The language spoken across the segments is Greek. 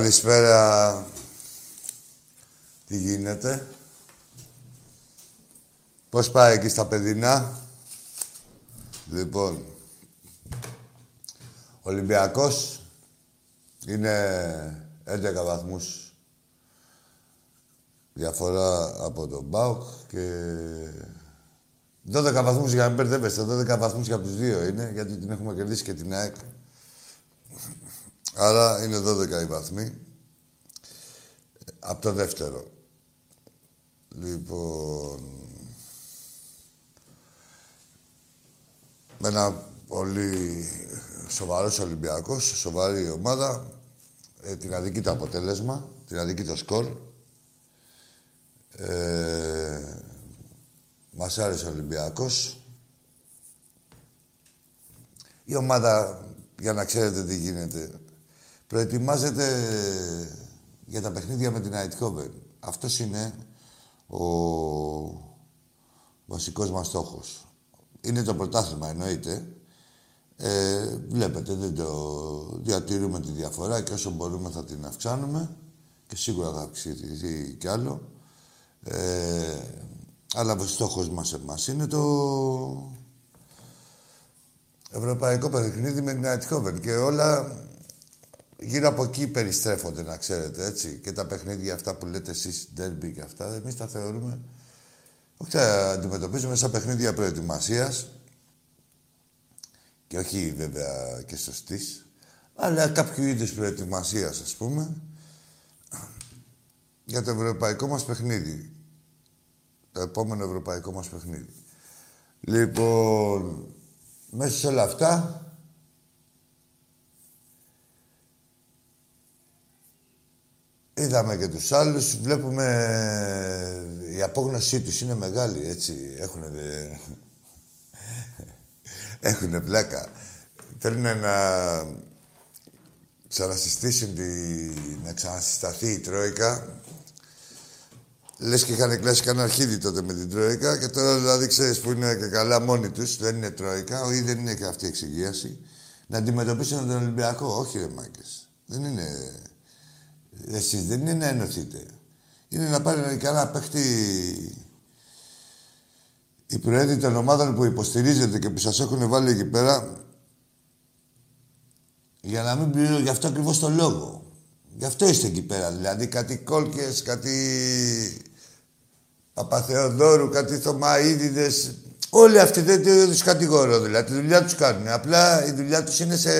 Καλησπέρα. Τι γίνεται; Πώς πάει εκεί στα παιδινά; Λοιπόν, Ολυμπιακός είναι 11 βαθμούς διαφορά από τον ΠΑΟΚ και 12 βαθμούς για να μην μπερδεύεστε, 12 βαθμούς για τους δύο είναι, γιατί την έχουμε κερδίσει και την ΑΕΚ. Άρα είναι 12 οι βαθμοί. Από το δεύτερο. Λοιπόν... Με ένα πολύ σοβαρός Ολυμπιακός, σοβαρή ομάδα. Ε, την αδική το αποτέλεσμα, την αδική το σκορ. Ε, μας άρεσε ο Ολυμπιακός. Η ομάδα, για να ξέρετε τι γίνεται, προετοιμάζεται για τα παιχνίδια με την Αιτκόβεν. Αυτός είναι ο βασικός μας στόχος. Είναι το πρωτάθλημα, εννοείται. Ε, βλέπετε, δεν το διατηρούμε τη διαφορά και όσο μπορούμε θα την αυξάνουμε και σίγουρα θα αυξηθεί κι άλλο. Ε, αλλά ο στόχος μας εμάς είναι το ευρωπαϊκό παιχνίδι με την Αιτχόβεν και όλα γύρω από εκεί περιστρέφονται, να ξέρετε, έτσι. Και τα παιχνίδια αυτά που λέτε εσείς, derby και αυτά, εμείς τα θεωρούμε... Όχι, τα αντιμετωπίζουμε σαν παιχνίδια προετοιμασίας και όχι βέβαια και σωστής, αλλά κάποιο είδους προετοιμασίας, ας πούμε, για το ευρωπαϊκό μας παιχνίδι. Το επόμενο ευρωπαϊκό μας παιχνίδι. Λοιπόν, μέσα σε όλα αυτά, Είδαμε και τους άλλους, βλέπουμε η απόγνωσή τους είναι μεγάλη, έτσι. Έχουν Έχουνε πλάκα. Θέλουν να ξανασυστήσουν τη... να ξανασυσταθεί η Τρόικα. Λες και είχαν κλάσει κανένα αρχίδι τότε με την Τρόικα και τώρα δηλαδή ξέρεις που είναι και καλά μόνοι τους, δεν είναι Τρόικα, ή δεν είναι και αυτή η εξηγίαση. Να αντιμετωπίσουν τον Ολυμπιακό. Όχι ρε μάγκες. Δεν είναι Εσείς δεν είναι να ενωθείτε. Είναι να πάρει και ένα παίχτη οι προέδροι των ομάδων που υποστηρίζετε και που σας έχουν βάλει εκεί πέρα για να μην πληρώνω, γι' αυτό ακριβώς το λόγο. Γι' αυτό είστε εκεί πέρα. Δηλαδή κάτι κόλκες, κάτι Παπαθεοδόρου, κάτι Θωμαίδηδες. Όλοι αυτοί δεν τους κατηγορώ δηλαδή. Τη δουλειά τους κάνουν. Απλά η δουλειά τους είναι σε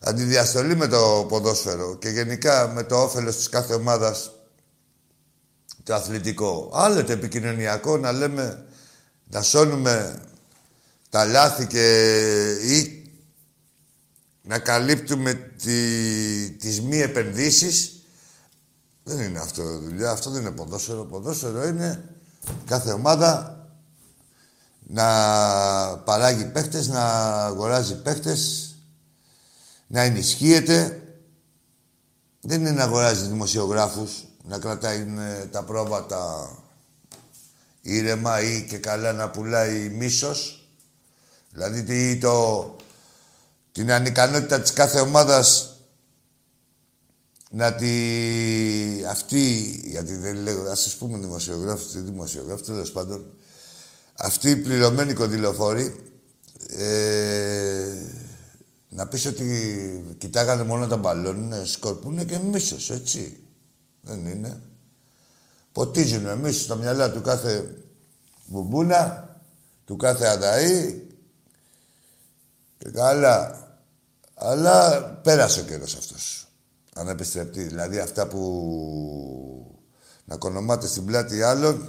αντιδιαστολή με το ποδόσφαιρο και γενικά με το όφελος της κάθε ομάδας το αθλητικό. Άλλο το επικοινωνιακό να λέμε, να σώνουμε τα λάθη και ή να καλύπτουμε τη, τις μη επενδύσεις. Δεν είναι αυτό δουλειά, αυτό δεν είναι ποδόσφαιρο. Ποδόσφαιρο είναι κάθε ομάδα να παράγει παίχτες, να αγοράζει παίχτες, να ενισχύεται. Δεν είναι να αγοράζει δημοσιογράφους, να κρατάει ε, τα πρόβατα ήρεμα ή και καλά να πουλάει μίσος. Δηλαδή το, την ανικανότητα της κάθε ομάδας να τη... αυτή, γιατί δεν λέω, ας σας πούμε δημοσιογράφοι, τι δημοσιογράφοι, τέλος πάντων, αυτοί οι πληρωμένοι κονδυλοφόροι, ε, να πεις ότι κοιτάγανε μόνο τα μπαλόνια, σκορπούνε και μίσος, έτσι. Δεν είναι. Ποτίζουν εμείς στα μυαλά του κάθε μπουμπούνα, του κάθε αδαή και καλά. Αλλά πέρασε ο καιρός αυτός. Αν επιστρεπτεί. Δηλαδή αυτά που να κονομάτε στην πλάτη άλλων,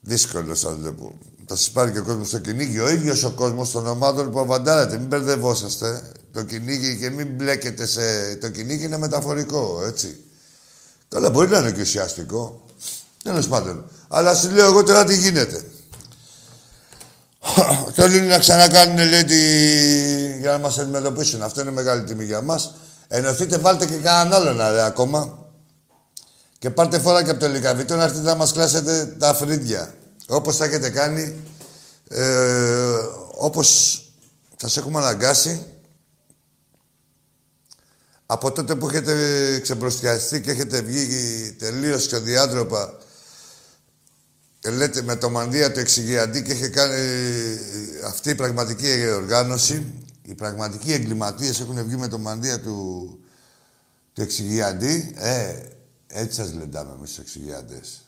δύσκολο θα το πω. Θα σας πάρει και ο κόσμος στο κυνήγι. Ο ίδιος ο κόσμος των ομάδων που αβαντάρετε. Μην μπερδευόσαστε. Το κυνήγι και μην μπλέκετε σε. Το κυνήγι είναι μεταφορικό, έτσι. Καλά, μπορεί να είναι και ουσιαστικό. Τέλος πάντων. Αλλά σου λέω εγώ τώρα τι γίνεται. Θέλουν να ξανακάνουν, λέει, τη... για να μας αντιμετωπίσουν. Αυτό είναι μεγάλη τιμή για μας. Ενωθείτε, βάλτε και κανέναν άλλον αρέ, ακόμα. Και πάρτε φορά και από το Λικαβίτο να έρθετε να μας κλάσετε τα φρύδια. Όπως θα έχετε κάνει, ε, όπως σας έχουμε αναγκάσει από τότε που έχετε ξεμπροστιαστεί και έχετε βγει τελείως και διάντροπα και λέτε με το μανδύα του εξηγιαντή και έχει κάνει αυτή η πραγματική οργάνωση, οι πραγματικοί εγκληματίες έχουν βγει με το μανδύα του, του εξηγιαντή, ε, έτσι σας λεντάμε εμείς τους εξηγιαντές.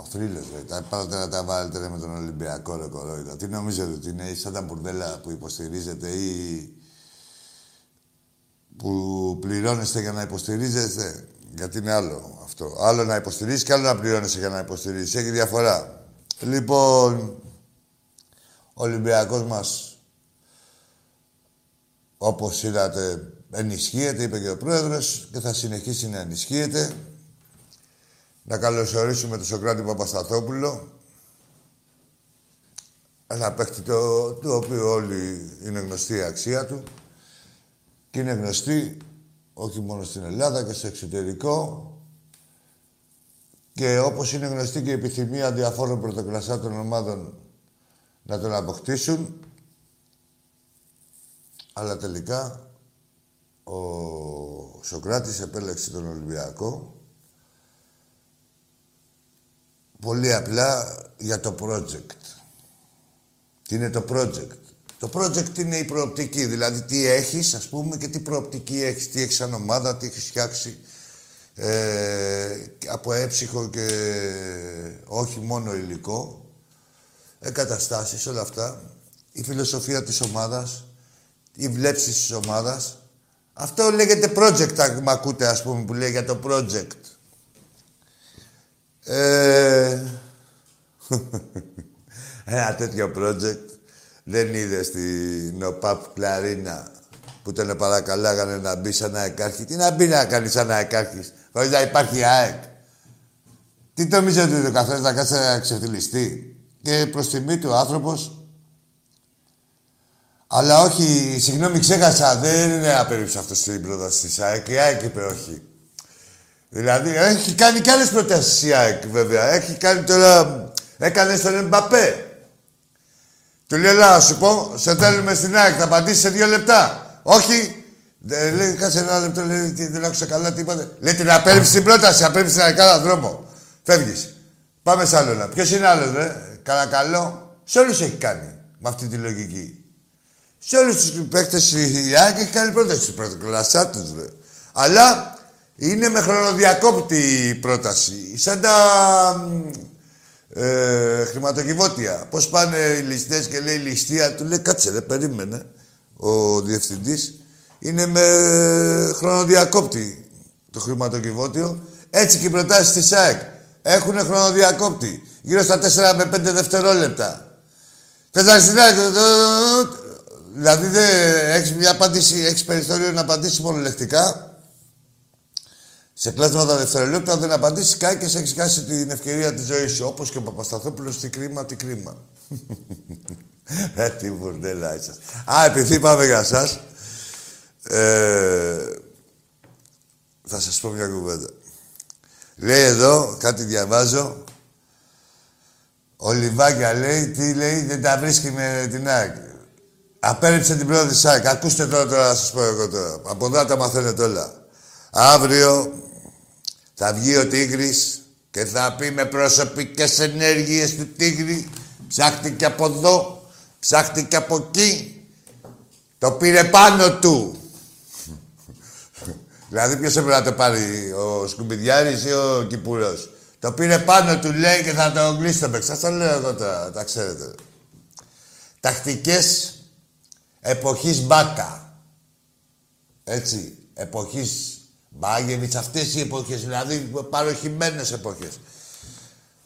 Ο θρύλος, ρε. Τα πάτε να τα βάλετε ρε, με τον Ολυμπιακό ρε κορόιδο. Τι νομίζετε ότι είναι σαν τα μπουρδέλα που υποστηρίζετε ή που πληρώνεστε για να υποστηρίζετε. Γιατί είναι άλλο αυτό. Άλλο να υποστηρίζεις και άλλο να πληρώνεσαι για να υποστηρίζεις. Έχει διαφορά. Λοιπόν, ο Ολυμπιακός μας, όπως είδατε, ενισχύεται, είπε και ο Πρόεδρος, και θα συνεχίσει να ενισχύεται. Να καλωσορίσουμε τον Σοκράτη Παπασταθόπουλο. Ένα παίχτη το, το οποίο όλοι είναι γνωστή η αξία του. Και είναι γνωστή όχι μόνο στην Ελλάδα και στο εξωτερικό. Και όπως είναι γνωστή και η επιθυμία διαφόρων πρωτοκλασσάτων ομάδων να τον αποκτήσουν. Αλλά τελικά ο Σοκράτης επέλεξε τον Ολυμπιακό πολύ απλά για το project. Τι είναι το project; Το project είναι η προοπτική, δηλαδή τι έχεις, ας πούμε, και τι προοπτική έχεις. Τι έχεις σαν ομάδα, τι έχεις φτιάξει ε, από έψυχο και όχι μόνο υλικό. Εγκαταστάσεις, όλα αυτά. Η φιλοσοφία της ομάδας, οι βλέψεις της ομάδας. Αυτό λέγεται project, αν μ' ακούτε, ας πούμε, που λέει για το project. Ε... Ένα τέτοιο project δεν είδε στην ΟΠΑΠ Κλαρίνα που τον παρακαλάγανε να μπει σαν να εκάρχει. Τι να μπει να κάνει σαν να εκάρχει, χωρίς να υπάρχει ΑΕΚ. Τι νομίζετε ότι ο καθένας να κάτσει να ξεφτυλιστεί. Και προς τιμή του άνθρωπος. Αλλά όχι, συγγνώμη, ξέχασα. Δεν είναι απερίφθη αυτό στην πρόταση της ΑΕΚ. Η ΑΕΚ είπε όχι. Δηλαδή, έχει κάνει και άλλες προτάσεις η ΑΕΚ, βέβαια. Έχει κάνει τώρα. Έκανε στον Εμπαπέ. Του λέει, έλα, σου πω, σε θέλουμε στην ΑΕΚ, θα απαντήσεις σε δύο λεπτά. Όχι, Δεν λέει, κάτσε ένα λεπτό, λέει, δεν άκουσα καλά τι είπατε. Λέει την απέρριψη την πρόταση, απέρριψη την άλλο δρόμο. Φεύγεις. Πάμε σε άλλο ένα. Ποιος είναι άλλος, δε. Καλά Σε όλους έχει κάνει με αυτή τη λογική. Σε όλους τους παίκτες η ΑΕΚ έχει κάνει πρόταση. Πρωτοκλασσά του, δε. Αλλά είναι με χρονοδιακόπτη πρόταση. Σαν τα ε, χρηματοκιβώτια. Πώς πάνε οι ληστές και λέει η ληστεία του, λέει κάτσε, ρε, περίμενε ο διευθυντής. Είναι με χρονοδιακόπτη το χρηματοκιβώτιο. Έτσι και οι προτάσεις της ΑΕΚ έχουν χρονοδιακόπτη. Γύρω στα 4 με 5 δευτερόλεπτα. Θε να Δηλαδή δεν έχεις μια απάντηση, έχεις περιθώριο να απαντήσεις μονολεκτικά. Σε κλάσματα δευτερολέπτα δεν απαντήσει κάτι και σε έχεις χάσει την ευκαιρία της ζωής σου. Όπως και ο Παπασταθόπουλος, τι κρίμα, τι κρίμα. Ε, τι μπουρδέλα είσαι. Α, επειδή πάμε για εσά. Ε, θα σας πω μια κουβέντα. Λέει εδώ, κάτι διαβάζω. Ο Λιβάκια λέει, τι λέει, δεν τα βρίσκει με την ΑΕΚ. Απέριψε την πρώτη της ΑΕΚ. Ακούστε τώρα, τώρα να σας πω εγώ τώρα. Από εδώ τα μαθαίνετε όλα. Αύριο θα βγει ο Τίγρης και θα πει με προσωπικές ενέργειες του Τίγρη ψάχτηκε από εδώ, ψάχτηκε από εκεί. Το πήρε πάνω του. δηλαδή ποιος έπρεπε να το πάρει, ο Σκουμπιδιάρης ή ο Κυπουρός; Το πήρε πάνω του λέει και θα το γλύσει το παίξ. Σας τα λέω εγώ τώρα, τα ξέρετε. Τακτικές εποχής Μπάκα. Έτσι, εποχής Μπάγεβιτς, αυτές οι εποχές, δηλαδή παροχημένες εποχές.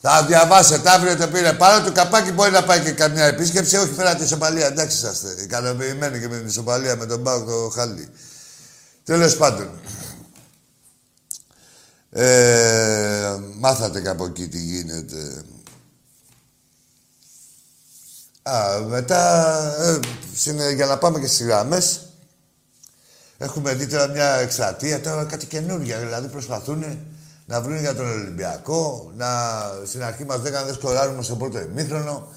Θα διαβάσετε αύριο το πήρε πάνω του καπάκι μπορεί να πάει και καμιά επίσκεψη. Όχι πέρα τη ισοπαλία. Εντάξει είσαστε. Ικανοποιημένοι και με την ισοπαλία με τον Πάο το Χάλι. Τέλος πάντων. Ε, μάθατε κάπου εκεί τι γίνεται. Α, μετά, ε, για να πάμε και στις γραμμές, Έχουμε δει τώρα μια εξατία, τώρα κάτι καινούργια. Δηλαδή προσπαθούν να βρουν για τον Ολυμπιακό, να στην αρχή μας λέγανε δεν σκοράρουμε στο πρώτο ημίχρονο.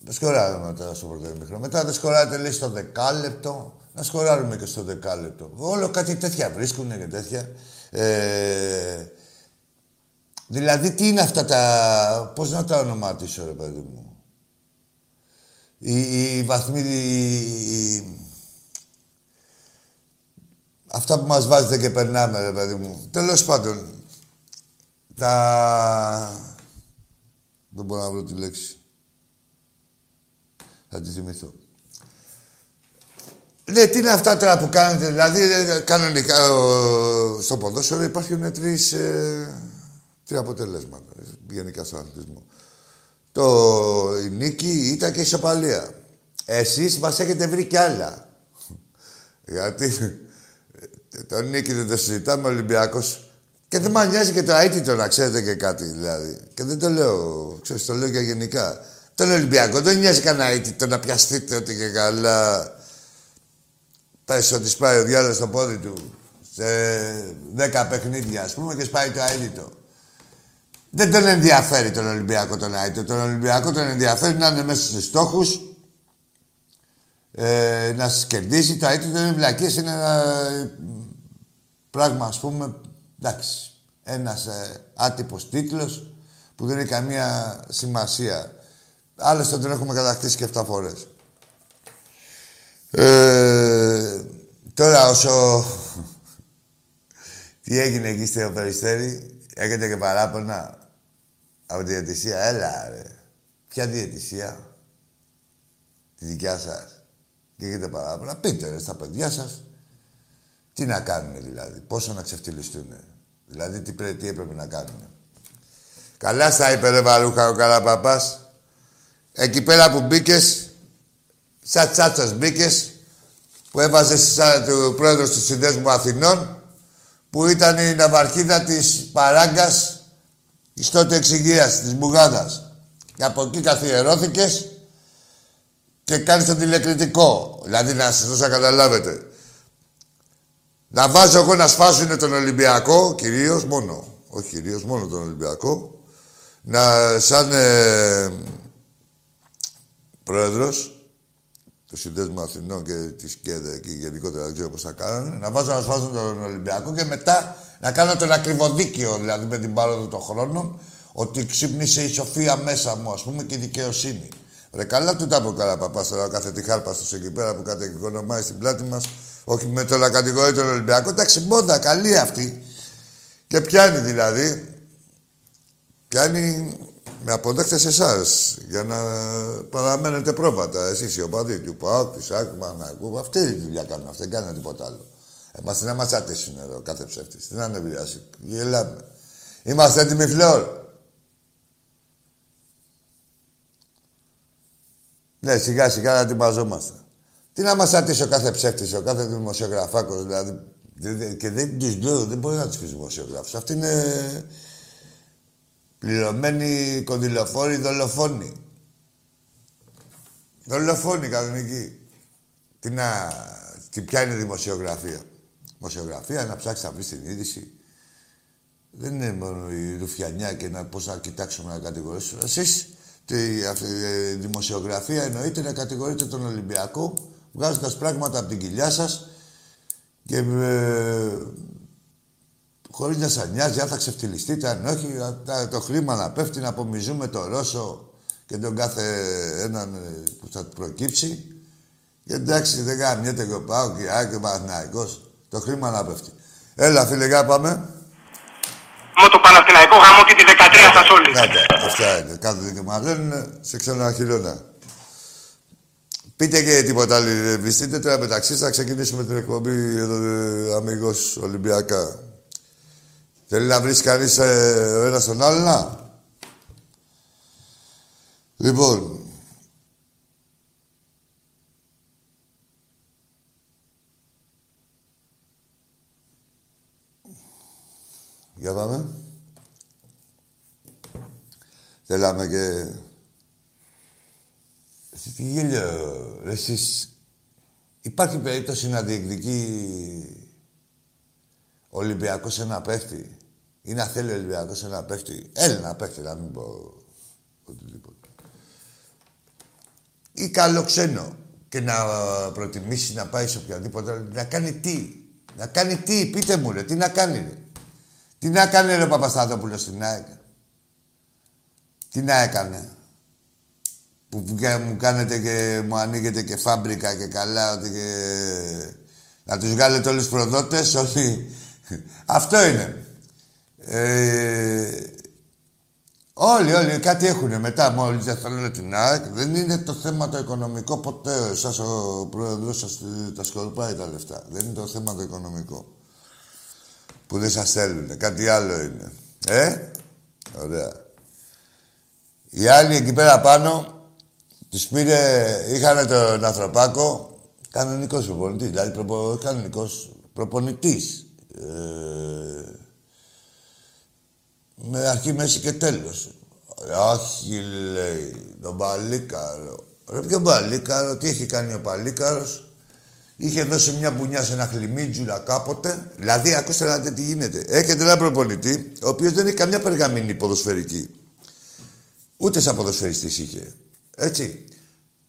Δεν σκοράρουμε τώρα στο πρώτο ημίχρονο. Μετά δεν σκοράρετε λέει στο δεκάλεπτο. Να σκοράρουμε και στο δεκάλεπτο. Όλο κάτι τέτοια βρίσκουν και τέτοια. Ε, δηλαδή τι είναι αυτά τα... Πώς να τα ονοματίσω ρε παιδί μου; Οι, οι βαθμοί... Οι, Αυτά που μας βάζετε και περνάμε, ρε παιδί μου. Τέλος πάντων, τα... Δεν μπορώ να βρω τη λέξη. Θα τη θυμηθώ. Ναι, τι είναι αυτά τώρα που κάνετε, δηλαδή κανονικά στο ποδόσφαιρο υπάρχουν τρεις, ε, τρία αποτελέσματα γενικά στον αθλητισμό. Το η νίκη, η ήττα και η ισοπαλία. Εσείς μας έχετε βρει κι άλλα. Γιατί το νίκη δεν το συζητάμε, ο Ολυμπιακός. Και δεν μ' νοιάζει και το αίτητο να ξέρετε και κάτι δηλαδή. Και δεν το λέω, ξέρεις, το λέω και γενικά. Τον Ολυμπιακό δεν νοιάζει κανένα αίτητο να πιαστείτε ότι και καλά. Πες ότι σπάει ο διάλογος στο πόδι του σε δέκα παιχνίδια, ας πούμε, και σπάει το αίτητο. Δεν τον ενδιαφέρει τον Ολυμπιακό τον αίτητο. Τον Ολυμπιακό τον ενδιαφέρει να είναι μέσα στους στόχους, ε, να σας κερδίσει. Το αίτητο είναι βλακίες, είναι ένα Πράγμα, ας πούμε, εντάξει, ένας ε, άτυπος τίτλος που δεν έχει καμία σημασία. Άλλωστε τον έχουμε κατακτήσει και 7 φορές. Ε, τώρα όσο... Τι έγινε εκεί στο Περιστέρι, έχετε και παράπονα από τη διαιτησία. Έλα, ρε. Ποια διαιτησία; Τη δικιά σας. Και έχετε παράπονα. Πείτε, ρε, στα παιδιά σας. Τι να κάνουν δηλαδή, πόσο να ξεφτυλιστούν. Δηλαδή τι, πρέπει, τι έπρεπε να κάνουν. Καλά στα είπε ρε Βαρούχα ο Καραπαπάς. Εκεί πέρα που μπήκες, σαν τσάτσας μπήκες, που έβαζες σαν του πρόεδρος του Συνδέσμου Αθηνών, που ήταν η ναυαρχίδα της παράγκας της τότε εξυγείας, της Μπουγάδας. Και από εκεί καθιερώθηκες και κάνεις τον τηλεκριτικό. Δηλαδή να σας δώσω να καταλάβετε. Να βάζω εγώ να σφάζουν τον Ολυμπιακό, κυρίως μόνο. Όχι κυρίως, μόνο τον Ολυμπιακό. Να, σαν ε, πρόεδρος, του Συνδέσμου Αθηνών και της ΚΕΔΕ και γενικότερα δεν ξέρω πώς θα κάνανε, να βάζω να σφάζουν τον Ολυμπιακό και μετά να κάνω τον ακριβοδίκαιο δηλαδή με την πάροδο των χρόνων ότι ξύπνησε η σοφία μέσα μου, ας πούμε, και η δικαιοσύνη. Ρε καλά του τα πω καλά παπά τώρα κάθε τη χάρπα τους εκεί πέρα που κατοικονομάει στην πλάτη μας. Όχι με το να κατηγορεί τον Ολυμπιακό. Εντάξει, μόντα, καλή αυτή. Και πιάνει δηλαδή. Πιάνει με αποδέκτες εσάς για να παραμένετε πρόβατα. Εσείς οι οπαδοί του ΠΑΟΚ, του ΣΑΚ, Μανακού. Αυτή τη δουλειά κάνουν. Αυτή δεν κάνουν τίποτα άλλο. Εμάς τι να μας ατέσουν εδώ κάθε ψεύτης. Τι να ανεβιάσει. Γελάμε. Είμαστε έτοιμοι φλόρ. Ναι, σιγά σιγά να ετοιμαζόμαστε. Τι να μας άτισε ο κάθε ψεύτης, ο κάθε δημοσιογραφάκος δηλαδή. Και δεν του λέω, δεν μπορεί να του πεις δημοσιογράφου. Αυτή είναι πληρωμένοι κονδυλοφόροι δολοφόνοι. Δολοφόνοι κανονικοί. Τι να. Τι ποια είναι δημοσιογραφία. Δημοσιογραφία να ψάξεις να βρεις την είδηση. Δεν είναι μόνο η ρουφιανιά και να πώς να κοιτάξουμε να κατηγορήσουμε. Εσείς τη αυτή, η δημοσιογραφία εννοείται να κατηγορείτε τον Ολυμπιακό βγάζοντας πράγματα από την κοιλιά σας και ε, χωρίς να σας νοιάζει αν θα ξεφτυλιστείτε, αν όχι, το χρήμα να πέφτει, να απομυζούμε το Ρώσο και τον κάθε έναν ε, που θα προκύψει. Και εντάξει, δεν κάνει και πάω και άκρη Το χρήμα να πέφτει. Έλα, φίλε, για πάμε. Με το Παναθηναϊκό γάμο και τη 13 σας όλοι. Κάτε, αυτά είναι. Κάθε και μα λένε σε ξένα χιλιόνα. Πείτε και τίποτα άλλο. Βυστείτε τώρα μεταξύ θα ξεκινήσουμε την εκπομπή εδώ, ε, αμυγός Ολυμπιακά. Θέλει να βρεις κανείς ε, ο ένας τον άλλο να; Λοιπόν. Για πάμε. Θέλαμε και... Τι γέλιο, εσείς... Υπάρχει περίπτωση να διεκδικεί ο Ολυμπιακός ένα παίχτη ή να θέλει ο Ολυμπιακός ένα παίχτη, Έλληνα παίχτη, να μην πω οτιδήποτε. Ή καλό ξένο και να προτιμήσει να πάει σε οποιαδήποτε, να κάνει τι. Να κάνει τι, πείτε μου ρε, τι να κάνει ρε. Τι να κάνει ρε ο Παπασταθόπουλος στην ΑΕΚ. Τι να έκανε. Που, που μου κάνετε και μου ανοίγετε και φάμπρικα και καλά ότι και... Να τους βγάλετε όλους τους προδότες, όλοι αυτό είναι. Ε, όλοι, όλοι κάτι έχουν μετά. Μόλις δεν θέλουν την ΑΕΚ, δεν είναι το θέμα το οικονομικό ποτέ. Εσά ο πρόεδρος σας τα σκορπάει τα λεφτά. Δεν είναι το θέμα το οικονομικό. Που δεν σας θέλουν. Κάτι άλλο είναι. Ε, ωραία. Οι άλλοι εκεί πέρα πάνω τους πήρε, είχαν τον ανθρωπάκο κανονικός προπονητής. Δηλαδή προπο, κανονικός προπονητής. Ε, με αρχή, μέση και τέλος. Όχι, λέει, τον Παλίκαρο. Ρε ποιο Παλίκαρο, τι έχει κάνει ο Παλίκαρος; Είχε δώσει μια μπουνιά σε ένα χλιμίτζουλα κάποτε. Δηλαδή, ακούστε να δείτε τι γίνεται. Έχετε ένα προπονητή, ο οποίος δεν έχει καμιά περγαμίνη ποδοσφαιρική. Ούτε σαν ποδοσφαιριστής είχε. Έτσι.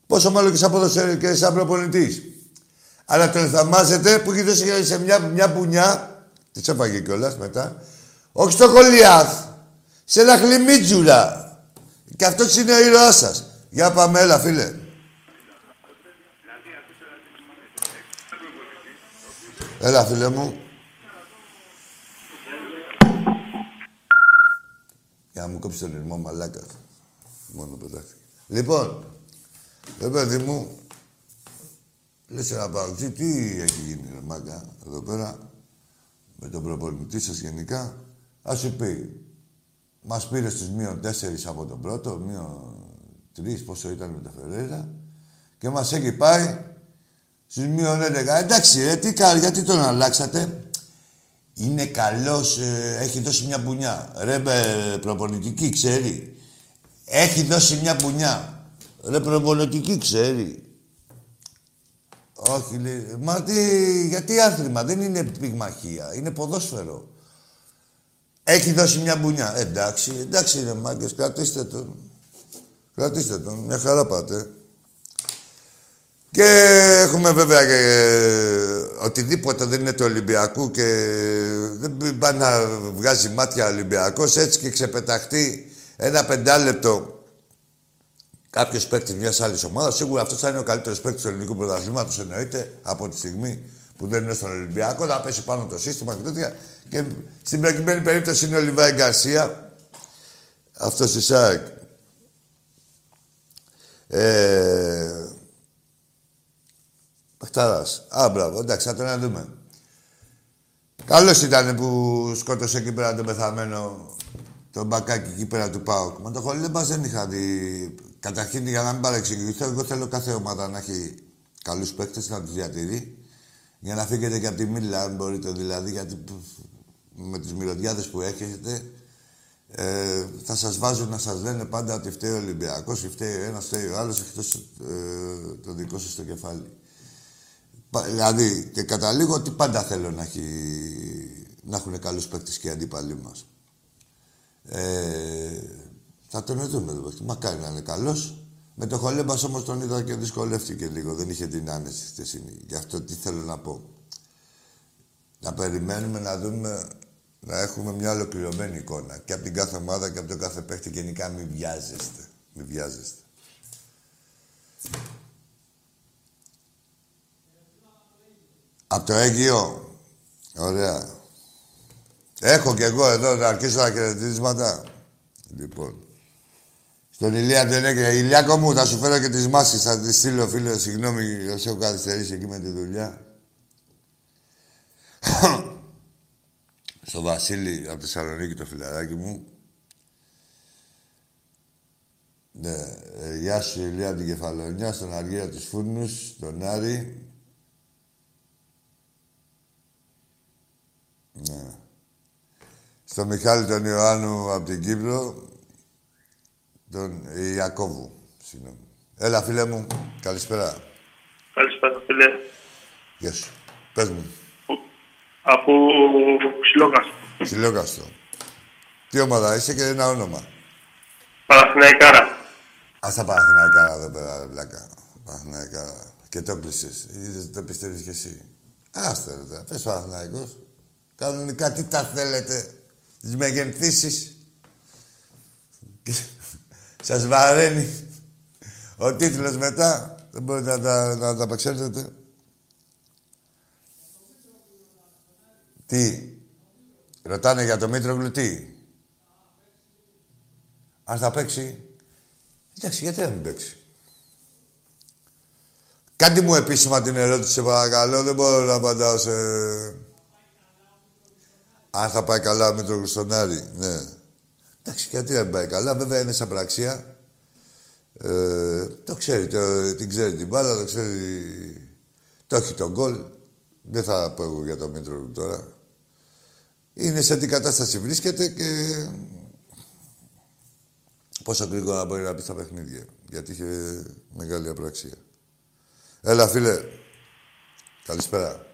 Πόσο μάλλον και σαν ποδοσφαιρική και σαν προπονητής. Αλλά τον θαμάζετε που έχει δώσει σε μια, μια μπουνιά τι έφαγε κιόλας μετά. Όχι στο Γολιάθ. Σε ένα χλιμίτζουλα. Και αυτός είναι ο ήρωάς σας. Για πάμε, έλα, φίλε. Έλα, φίλε μου. Για να μου κόψεις τον ρυθμό μαλάκα. Μόνο πετάχτηκε. Λοιπόν, ρε παιδί μου, λες ένα παγκοσί, τι έχει γίνει, ρε μάγκα, εδώ πέρα με τον προπονητή σας γενικά, θα σου πει, μας πήρες στους μείον τέσσερις από τον πρώτο, μείον τρεις, πόσο ήταν με τα Φεραίρα, και μας έχει πάει στους μείον 11. Εντάξει, ρε, τι κάνει, γιατί τον αλλάξατε; Είναι καλός, ε, έχει δώσει μια μπουνιά. Ρε, προπονητική, ξέρει. Έχει δώσει μια μπουνιά. Ρε, προπονητική, ξέρει. Όχι, λέει. Μα τι, γιατί άθλημα, δεν είναι πυγμαχία, είναι ποδόσφαιρο. Έχει δώσει μια μπουνιά. εντάξει, εντάξει είναι μάγκες, κρατήστε τον. Κρατήστε τον, μια χαρά πάτε. Και έχουμε βέβαια και ε, οτιδήποτε δεν είναι του Ολυμπιακού και δεν πάει να βγάζει μάτια ο Ολυμπιακός έτσι και ξεπεταχτεί ένα πεντάλεπτο κάποιος παίκτη μιας άλλης ομάδας. Σίγουρα αυτός θα είναι ο καλύτερος παίκτης του ελληνικού πρωταθλήματος εννοείται από τη στιγμή που δεν είναι στον Ολυμπιακό. Θα πέσει πάνω το σύστημα και τέτοια. Και στην προκειμένη περίπτωση είναι ο Λιβάη Γκαρσία. Αυτός η ΣΑΕΚ. Ε, Παχταράς. Α, μπράβο. Εντάξει, θα τον δούμε. Καλός ήταν που σκότωσε εκεί πέρα τον πεθαμένο τον μπακάκι εκεί πέρα του ΠΑΟΚ. Μα το χολί δεν είχα δει. Καταρχήν για να μην παρεξηγηθώ, εγώ θέλω κάθε ομάδα να έχει καλούς παίκτες, να τους διατηρεί. Για να φύγετε και από τη μίλα, αν μπορείτε δηλαδή, γιατί με τις μυρωδιάδες που έχετε, ε, θα σας βάζουν να σας λένε πάντα ότι φταίει ο Ολυμπιακός, φταίει ο ένας, φταίει ο άλλος, εκτός ε, το δικό σας στο κεφάλι. Δηλαδή, και καταλήγω ότι πάντα θέλω να, έχει, να έχουν καλούς παίκτες και οι αντίπαλοι μας. Ε, θα τον δούμε εδώ. Μακάρι να είναι καλός. Με το Χολέμπας όμως τον είδα και δυσκολεύτηκε λίγο. Δεν είχε την άνεση στη στιγμή. Γι' αυτό τι θέλω να πω. Να περιμένουμε να δούμε, να έχουμε μια ολοκληρωμένη εικόνα. Και από την κάθε ομάδα και από τον κάθε παίχτη. Γενικά μην βιάζεστε. Μην βιάζεστε. Από το Αίγυο. Ωραία. Έχω κι εγώ εδώ να αρχίσω τα χαιρετίσματα. Λοιπόν. Στον Ηλία δεν έκανε. Ηλιάκο μου, θα σου φέρω και τις μάσκες. Θα τη στείλω, φίλε, συγγνώμη, όσοι έχω καθυστερήσει εκεί με τη δουλειά. Στο Βασίλη, από τη Θεσσαλονίκη, το φιλαράκι μου. Ναι, ε, γεια σου Ηλία από την Κεφαλονιά, στον Αργία της Φούρνους, τον Άρη. Ναι. Στο Μιχάλη τον Ιωάννου από την Κύπρο, τον Ιακώβου, συγγνώμη. Έλα, φίλε μου. Καλησπέρα. Καλησπέρα, φίλε. Γεια σου. Πες μου. Από Ξυλόκαστο. Ξυλόκαστο. Τι ομάδα είσαι και ένα όνομα. Παναθηναϊκάρα. Ας τα Παναθηναϊκάρα εδώ πέρα, ρε βλάκα. Παναθηναϊκάρα. Και το κλείσες. Είδες, το πιστεύεις κι εσύ. Άστε ρε τώρα. Πες Παναθηναϊκός. Κανονικά τι τα θέλετε. Τις μεγενθήσεις. Σας βαραίνει ο τίτλος μετά. Δεν μπορείτε να τα, να τα απεξέλθετε. Τι. Ρωτάνε για το Μήτρογλου τι; Αν θα παίξει. Εντάξει, γιατί να μην παίξει; Κάντε μου επίσημα την ερώτηση, σε παρακαλώ. Δεν μπορώ να απαντάω σε... Αν θα πάει καλά με τον Χρυστονάρη, ναι. Εντάξει, γιατί δεν πάει καλά. Βέβαια είναι σαν πραξία. Ε, το ξέρει, το, την ξέρει την μπάλα, το ξέρει... Το έχει τον γκολ. Δεν θα πω εγώ για το Μήτρο τώρα. Είναι σε τι κατάσταση βρίσκεται και πόσο γρήγορα μπορεί να μπει στα παιχνίδια. Γιατί είχε μεγάλη απραξία. Έλα, φίλε. Καλησπέρα.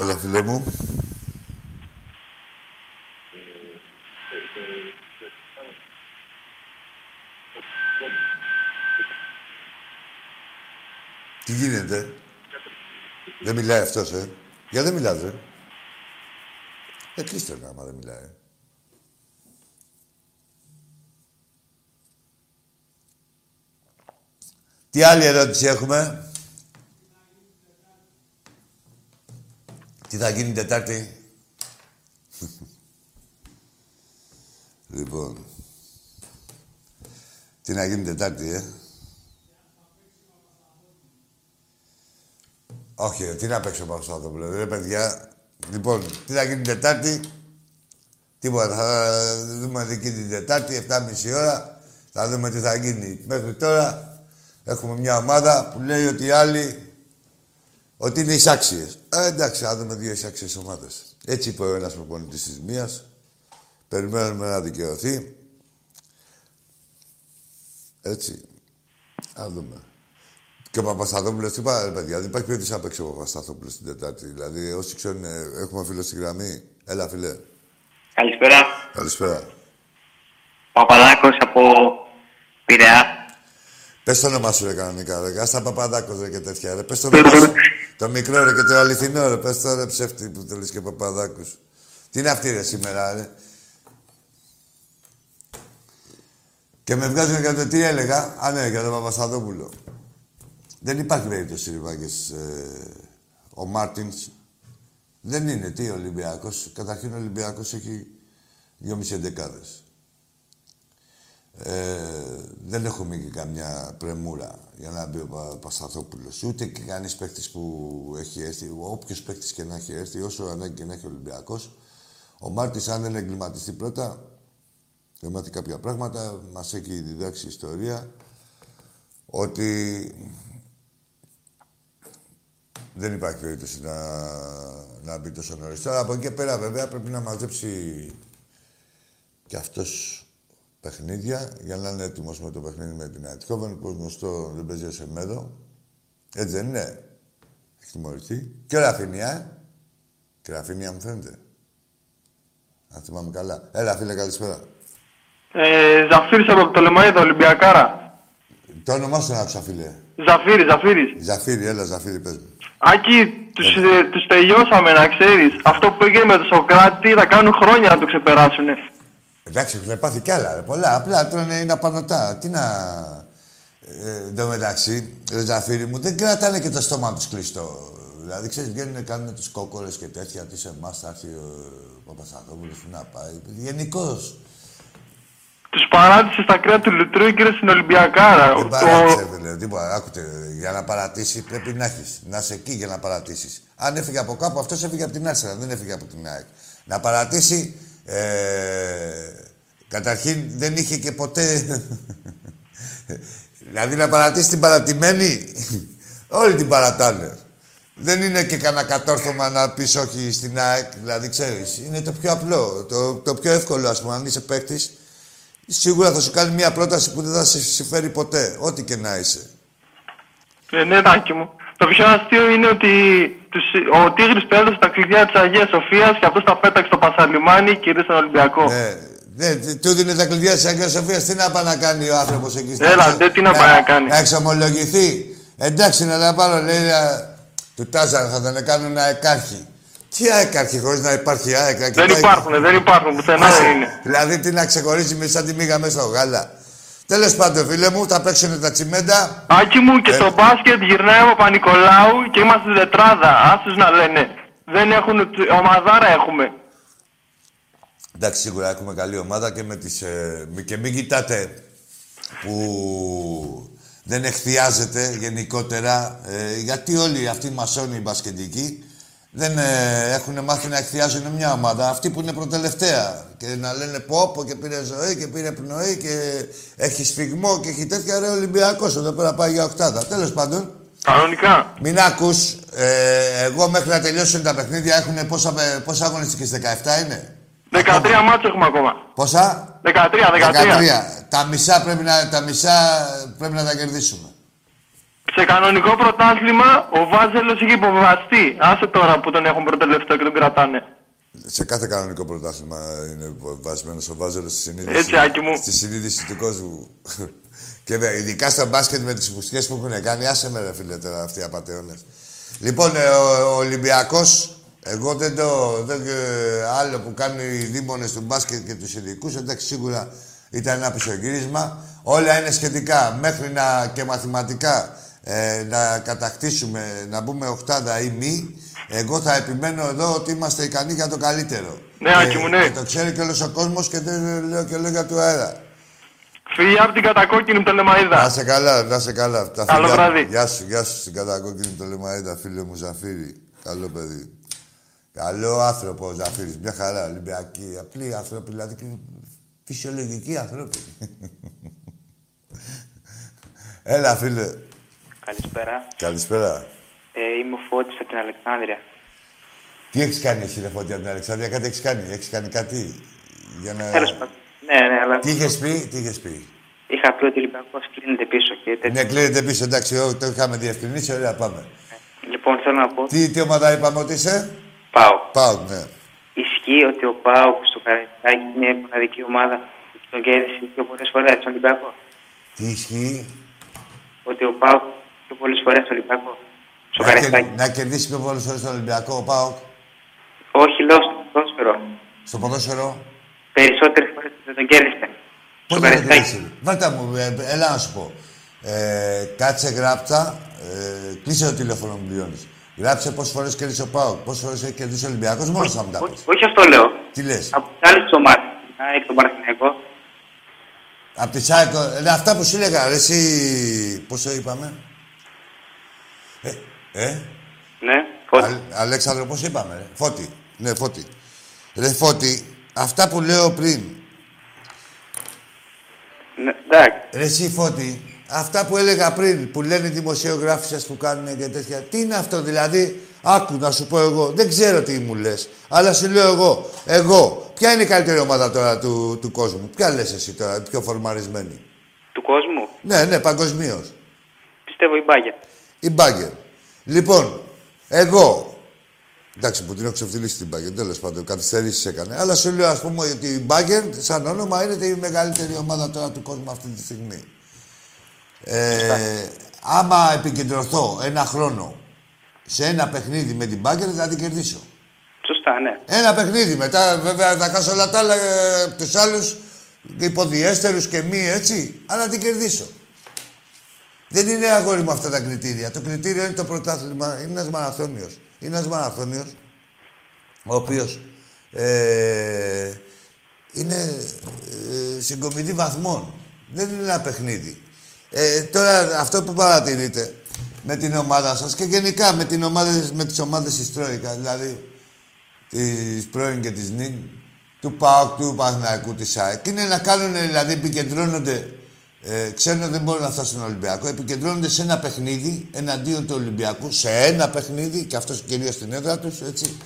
Έλα, φίλε μου. Τι γίνεται; Δεν μιλάει αυτός, ε. Για δεν μιλάς, ε. Ε, κλείστε να, άμα δεν μιλάει. Τι άλλη ερώτηση έχουμε; Τι θα γίνει Τετάρτη; λοιπόν. Τι να γίνει Τετάρτη, ε; Όχι, τι να παίξω πάνω στο άνθρωπο, ρε παιδιά. Λοιπόν, τι θα γίνει Τετάρτη; Τίποτα, θα δούμε δική την Τετάρτη, 7.30 ώρα. Θα δούμε τι θα γίνει. Μέχρι τώρα έχουμε μια ομάδα που λέει ότι οι άλλοι ότι είναι εισάξιες. Ε, εντάξει, θα δούμε δύο εισάξιες ομάδες. Έτσι είπε ο ένας προπονητής της μίας. Περιμένουμε να δικαιωθεί. Έτσι. Α δούμε. Και ο Παπασταθόπουλος τι πάει, παιδιά. Δεν υπάρχει περίπτωση να παίξει ο Παπασταθόπουλος την Τετάρτη. Δηλαδή, όσοι ξέρουν, ε, έχουμε φίλο στη γραμμή. Έλα, φίλε. Καλησπέρα. Καλησπέρα. Παπαδάκος από Πειραιά. Πες το όνομα σου ρε κανονικά, ρε. Άστα Παπαδάκος ρε και τέτοια, ρε. Πες το όνομα σου. το μικρό ρε και το αληθινό, ρε. Πες το ρε ψεύτη που θέλεις και Παπαδάκος. Τι είναι αυτή ρε σήμερα, ρε; Και με βγάζουν για το τι έλεγα; Α, ναι, για τον Παπασταδόπουλο. Δεν υπάρχει περίπτωση, ρηβάκες. Ε, ο Μάρτινς δεν είναι. Τι Ολυμπιακός. Καταρχήν ο Ολυμπιακός έχει δυόμιση εντεκάδες. Ε, δεν έχουμε και καμιά πρεμούρα για να μπει ο Πα Ούτε και κανείς παίκτης που έχει έρθει, όποιος παίκτης και να έχει έρθει, όσο ανάγκη και να έχει ο Ολυμπιακός. Ο Μάρτης, αν δεν εγκληματιστεί πρώτα, και μάθει κάποια πράγματα, μας έχει διδάξει η ιστορία ότι δεν υπάρχει περίπτωση να, να μπει τόσο νωρίς. Τώρα από εκεί και πέρα βέβαια πρέπει να μαζέψει και αυτός παιχνίδια για να είναι έτοιμος με το παιχνίδι με την Αιτχόβεν, που γνωστό δεν παίζει σε μέδο. Έτσι δεν είναι. Έχει τιμωρηθεί. Και ο Ραφίνια. Και ο Ραφίνια μου φαίνεται. Αν θυμάμαι καλά. Έλα, φίλε, καλησπέρα. Ε, Ζαφύρης από το Λεμαίδα, Ολυμπιακάρα. Το όνομά σου να άκουσα, φίλε. Ζαφύρη, Ζαφύρης. Ζαφύρη, έλα, Ζαφύρη, πες μου. Άκη, τους, ε, τους τελειώσαμε, να ξέρεις. Αυτό που έγινε με τον Σοκράτη θα κάνουν χρόνια να το ξεπεράσουνε. Εντάξει, έχουν πάθει κι άλλα. Ρε, πολλά. Απλά τώρα είναι απανοτά. Τι να. Ε, εν τω μεταξύ, ρε Ζαφύρι μου, δεν κρατάνε και το στόμα τους κλειστό. Δηλαδή, ξέρεις, βγαίνουν, κάνουν τις κόκορες και τέτοια. Τις σε εμάς θα έρθει ο Παπασταθόπουλο, που να πάει. Γενικώ. Τους παράτησε στα κρέα του Λουτρού και στην Ολυμπιακάρα. Δεν παράτησε, το... δηλαδή. Τίποτα. Άκουτε, για να παρατήσει πρέπει να έχεις. Να είσαι εκεί για να παρατήσεις. Αν έφυγε από κάπου, αυτός έφυγε από την Άσερα, δεν έφυγε από την ΑΕΚ. Να παρατήσει ε, καταρχήν δεν είχε και ποτέ... δηλαδή να παρατήσει την παρατημένη, όλοι την παρατάνε. Δεν είναι και κανένα κατόρθωμα να πεις όχι στην ΑΕΚ, δηλαδή ξέρεις. Είναι το πιο απλό, το, το πιο εύκολο ας πούμε, αν είσαι παίκτης. Σίγουρα θα σου κάνει μια πρόταση που δεν θα σε συμφέρει ποτέ, ό,τι και να είσαι. Ε, ναι, Τάκη μου. Το πιο αστείο είναι ότι τους, ο Τίγρης πέρασε τα κλειδιά της Αγίας Σοφίας και αυτός τα πέταξε στο Πασαλιμάνι και ήρθε στον Ολυμπιακό. Ναι, ναι, του δίνει τα κλειδιά της Αγίας Σοφίας. Τι να πάει να κάνει ο άνθρωπος εκεί. Έλα, δεν τι να πάει να κάνει. Να εξομολογηθεί. Εντάξει, να τα πάρω, λέει, του Τάζαρ θα τον κάνουν να εκάρχει. Τι αεκάρχη χωρίς να υπάρχει ΑΕΚ. Δεν υπάρχουν, δεν υπάρχουν, πουθενά δεν είναι. Δηλαδή τι να ξεχωρίζει με σαν τη μήγα μέσα στο γάλα. Τέλο πάντων, φίλε μου, θα παίξουν τα τσιμέντα. Άκη μου και ε... στο μπάσκετ γυρνάει ο Παπα-Νικολάου και είμαστε στην τετράδα. Άσου να λένε. Δεν έχουν. Ομαδάρα έχουμε. Εντάξει, σίγουρα έχουμε καλή ομάδα και με τις. Ε, και μην κοιτάτε που δεν εκθιάζεται γενικότερα. Ε, γιατί όλοι αυτοί οι μασόνοι οι μπασκετικοί δεν ε, έχουν μάθει να εκθιάζουν μια ομάδα. Αυτοί που είναι προτελευταία. Και να λένε πόπο και πήρε ζωή και πήρε πνοή και έχει σφιγμό και έχει τέτοια ρε Ολυμπιακός. Εδώ πέρα πάει για οκτάδα. Τέλος πάντων. Κανονικά. Μην ακούς. Ε, εγώ μέχρι να τελειώσουν τα παιχνίδια έχουν πόσα, πόσα αγωνιστικές, 17 είναι; 13 μάτια έχουμε ακόμα. Πόσα; 13, 13. 13. Τα μισά πρέπει να, τα, μισά πρέπει να τα κερδίσουμε. Σε κανονικό πρωτάθλημα ο Βάζελος είχε υποβαστεί. Άσε τώρα που τον έχουν προτελευταίο και τον κρατάνε. Σε κάθε κανονικό πρωτάθλημα είναι βασμένος ο Βάζελος στη συνείδηση. Έτσι, Άκη μου. Στη συνείδηση του κόσμου. και ειδικά στο μπάσκετ με τις φουσκέ που έχουν κάνει, άσε με ρε φίλε τώρα αυτοί οι απαταιώνε. Λοιπόν, ε, ο, ο Ολυμπιακός, εγώ δεν το. Δεν, ε, άλλο που κάνουν οι δήμονες του μπάσκετ και τους ειδικούς, εντάξει, σίγουρα ήταν ένα πισωγύρισμα. Όλα είναι σχετικά μέχρι να και μαθηματικά ε, να κατακτήσουμε, να μπούμε οχτάδα ή μη, εγώ θα επιμένω εδώ ότι είμαστε ικανοί για το καλύτερο. Ναι, Άκη μου, ναι. Και το ξέρει και όλος ο κόσμος και δεν λέω και λόγια του αέρα. Φιλιά από την κατακόκκινη το Λεμαίδα. Να σε καλά, να σε καλά. Τα Καλό βράδυ. Γεια σου, γεια σου στην κατακόκκινη το Λεμαίδα, φίλε μου Ζαφύρι. Καλό παιδί. Καλό άνθρωπο ο Ζαφύρης, μια χαρά, Ολυμπιακή. Απλή άνθρωποι, δηλαδή φυσιολογικοί άνθρωποι. Έλα, φίλε. Καλησπέρα. Καλησπέρα. Ε, είμαι ο Φώτης από την Αλεξάνδρεια. Τι έχεις κάνει εσύ, ρε Φώτη, από την Αλεξάνδρεια, κάτι έχεις κάνει. Έχεις κάνει κάτι για να. Τέλος πάντων. Ναι, ναι, αλλά. Τι είχες πει, τι είχες πει; Είχα πει ότι ο Ολυμπιακός κλείνεται πίσω και τέτοια. Ναι, κλείνεται πίσω, εντάξει, το είχαμε διευκρινίσει, ωραία, πάμε. Λοιπόν, θέλω να πω. Τι, τι ομάδα είπαμε ότι είσαι, Πάω. Πάω, ναι. Ισχύει ότι ο Πάο στο Καραϊσκάκι είναι η μοναδική ομάδα που τον κέρδισε πιο πολλέ φορές στον Ολυμπιακό. Τι ισχύει; ότι ο Πάοκ πιο πολλές φορές στο Ολυμπιακό. Στο Να, κερ- Καραϊσκάκι. να κερδίσει πιο πολλές φορές τον Ολυμπιακό ο Πάοκ. Όχι, λέω στο ποδόσφαιρο. Στο ποδόσφαιρο; Περισσότερες φορές δεν τον κέρδισε. Πώς Στο να το Καραϊσκάκι. κερδίσει. Βάρτα μου, ε, έλα να σου πω. Ε, κάτσε γράψα, ε, κλείσε το τηλέφωνο μου πληρώνει. Γράψε πόσες φορές κέρδισε ο Πάοκ, πόσες φορές έχει κερδίσει ο Ολυμπιακός, μόνος θα μου τα πεις. Όχι, όχι αυτό λέω. Τι λες; Από τις άλλες ομάδε. ΑΕΚ, τον Παναθηναϊκό. Απ' τη Σάικο, ε, αυτά που σου έλεγα, ρε, εσύ. Πώ το είπαμε; Ε, ε, Ναι, φώτη. Α, Αλέξανδρο, πώς είπαμε, ρε; Φώτη. Ναι, Φώτη. Ρε Φώτη, αυτά που λέω πριν. Ναι, εντάξει. Ρε εσύ Φώτη, αυτά που έλεγα πριν, που λένε οι δημοσιογράφοι σας που κάνουν και τέτοια. Τι είναι αυτό, δηλαδή, άκου να σου πω εγώ. Δεν ξέρω τι μου λες. Αλλά σου λέω εγώ. Εγώ. Ποια είναι η καλύτερη ομάδα τώρα του, του κόσμου; Ποια λες εσύ τώρα, η πιο φορμαρισμένη; Του κόσμου; Ναι, ναι, παγκοσμίως. Πιστεύω η Μπάγκερ. Η Μπάγκερ. Λοιπόν, εγώ. Εντάξει, που την έχω ξεφτυλίσει την Μπάγκερ, τέλος πάντων, καθυστερήσεις έκανε. Αλλά σου λέω, ας πούμε, ότι η Μπάγκερ, σαν όνομα, είναι η μεγαλύτερη ομάδα τώρα του κόσμου αυτή τη στιγμή. Ε, άμα επικεντρωθώ ένα χρόνο σε ένα παιχνίδι με την Μπάγκερ, θα την κερδίσω. Σωστά, ναι. Ένα παιχνίδι. Μετά, βέβαια, θα χάσω όλα τα άλλα ε, τους άλλους υποδιέστερους και μη έτσι, αλλά να την κερδίσω. Δεν είναι αγόρι μου αυτά τα κριτήρια. Το κριτήριο είναι το πρωτάθλημα. Είναι ένας μαραθώνιος. Είναι ένας μαραθώνιος, ο οποίος ε, είναι ε, συγκομιδή βαθμών. Δεν είναι ένα παιχνίδι. Ε, τώρα, αυτό που παρατηρείτε με την ομάδα σας και γενικά με, την ομάδα, με τις ομάδες της Τρόικα, δηλαδή της πρώην και της νυν, του ΠΑΟΚ, του Παναθηναϊκού, της ΑΕΚ. Είναι να κάνουν, δηλαδή, επικεντρώνονται, ε, ξέρουν ότι δεν μπορούν να φτάσουν στον Ολυμπιακό, επικεντρώνονται σε ένα παιχνίδι εναντίον του Ολυμπιακού, σε ένα παιχνίδι, και αυτός κυρίως στην έδρα τους, έτσι,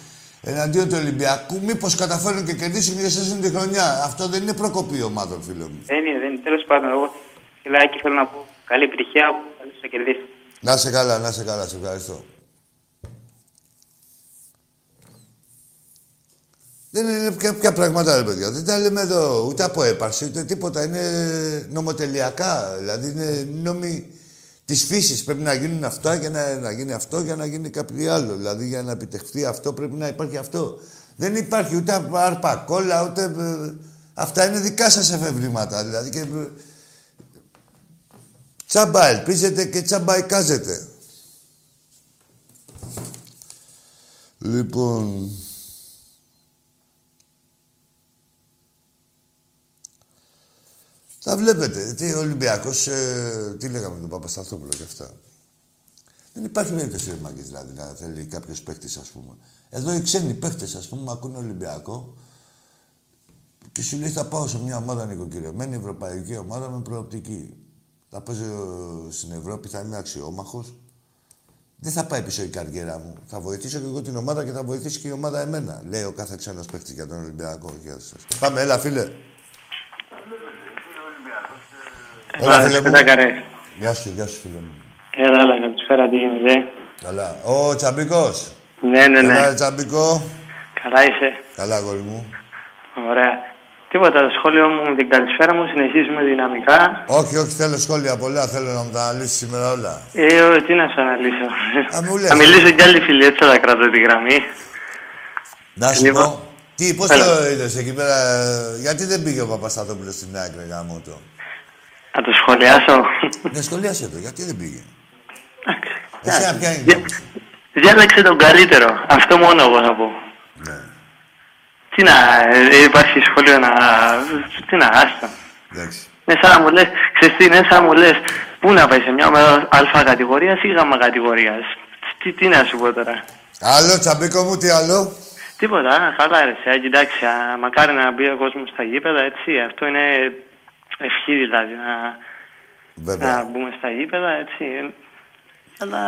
εναντίον του Ολυμπιακού, μήπως καταφέρουν και κερδίσουν και εσείς τη χρονιά. Αυτό δεν είναι προκοπή ομάδων, φίλε μου. Δεν είναι, δεν είναι. Τέλος πάντων, εγώ φιλάκι θέλω να πω καλή επιτυχία που θα σε κερδίσει. Να σε καλά, να σε καλά, σε ευχαριστώ. Δεν είναι πια, πια πράγματα, ρε παιδιά. Δεν τα λέμε εδώ ούτε από έπαρση, ούτε τίποτα. Είναι νομοτελειακά. Δηλαδή είναι νόμοι της φύσης. Πρέπει να γίνουν αυτά για να, να γίνει αυτό, για να γίνει κάποιο άλλο. Δηλαδή για να επιτευχθεί αυτό πρέπει να υπάρχει αυτό. Δεν υπάρχει ούτε αρπακόλα, ούτε. ε, Αυτά είναι δικά σας εφευρήματα. Δηλαδή και. ε, Τσάμπα ελπίζετε και τσάμπα εικάζετε. Λοιπόν... Θα βλέπετε. Τι ο Ολυμπιακός, ε, τι λέγαμε τον Παπασταθόπουλο και αυτά. Δεν υπάρχει περίπτωση ρε μάγκες, δηλαδή να θέλει κάποιος παίκτης, ας πούμε. Εδώ οι ξένοι παίκτες, ας πούμε, ακούνε Ολυμπιακό και σου λέει θα πάω σε μια ομάδα νοικοκυριωμένη ευρωπαϊκή ομάδα με προοπτική. Θα παίζω στην Ευρώπη, θα είμαι αξιόμαχος. Δεν θα πάει πίσω η καριέρα μου. Θα βοηθήσω και εγώ την ομάδα και θα βοηθήσει και η ομάδα εμένα. Λέει ο κάθε ξένος παίκτης για τον Ολυμπιακό. Γεια σας. Πάμε, έλα, φίλε. Έλα, φίλε μου. καρέ. Γεια σου, γεια σου, φίλε μου. Έλα, έλα, καλησπέρα, τι γίνεται. Καλά. Ο Τσαμπικός. Ναι, ναι, ναι. Έλα, Τσαμπικό. Καλά είσαι. Καλά, αγόρι μου. Ωραία. Τίποτα, το σχόλιο μου με την καλησπέρα μου συνεχίζουμε δυναμικά. Όχι, όχι, θέλω σχόλια πολλά. Θέλω να μου τα αναλύσεις σήμερα όλα. Ε, ο, τι να σου αναλύσω. Α, μου λες. Θα μιλήσω κι άλλη φίλη, έτσι θα κρατώ τη γραμμή. Να σου Λοιπόν. πω. Τι, πώς Έλα. το είδες εκεί πέρα, ε, γιατί δεν πήγε ο Παπασταθόπουλος στην άκρη γάμο το. Θα το σχολιάσω. Ναι, σχολιάσε το, γιατί δεν πήγε; Εντάξει. Εσένα ποια είναι η Δια- γνώμη σου. Διάλεξε τον καλύτερο. Αυτό μόνο εγώ θα πω. Ναι, Τι να, ε, υπάρχει σχόλιο να... Τι να, άστα. εντάξει. Είναι σαν να μου λες, ξέρεις τι, είναι σαν να μου λες, πού να πάει σε μια ομάδα αλφα κατηγορίας ή γάμα κατηγορίας; Τι, τι να σου πω τώρα; Άλλο, Τσαμπίκο μου, τι άλλο; Τίποτα, α, καλά ρε Σιάκη, εντάξει, α, μακάρι να μπει ο κόσμος στα γήπεδα, έτσι, αυτό είναι ευχή δηλαδή, να, να Βέβαια. μπούμε στα γήπεδα, έτσι. Αλλά...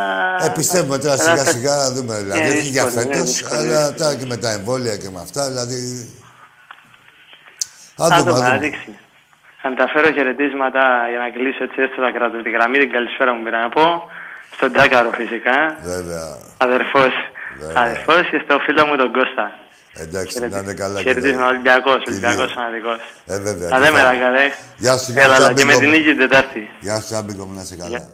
Ε, πιστεύουμε τώρα αλλά σιγά θα- σιγά να δούμε. Δηλαδή, Ε, όχι για δύσκολο, ναι, φέτος, δύσκολο, αλλά δύσκολο. τώρα και με τα εμβόλια και με αυτά, δηλαδή... Θα Θα δούμε, δούμε, θα θα δούμε. δείξει. Θα μεταφέρω χαιρετίσματα για να κλείσω έτσι έστω θα κρατώ τη γραμμή, την καλησπέρα μου πήρα να πω. Στον Τζάκαρο φυσικά, Βέβαια. αδερφός, Βέβαια. αδερφός και στο φίλο μου τον Κώστα. Εντάξει, να είναι καλά. Χαιρετίζουμε Ολυμπιακός, Ολυμπιακός Αναδικό. Ε, βέβαια. Τα λέμε, Ραγκαρέ. Γεια σου, Έλα, και με την νίκη την Τετάρτη. Γεια σου, Αμπίκο, να είσαι καλά.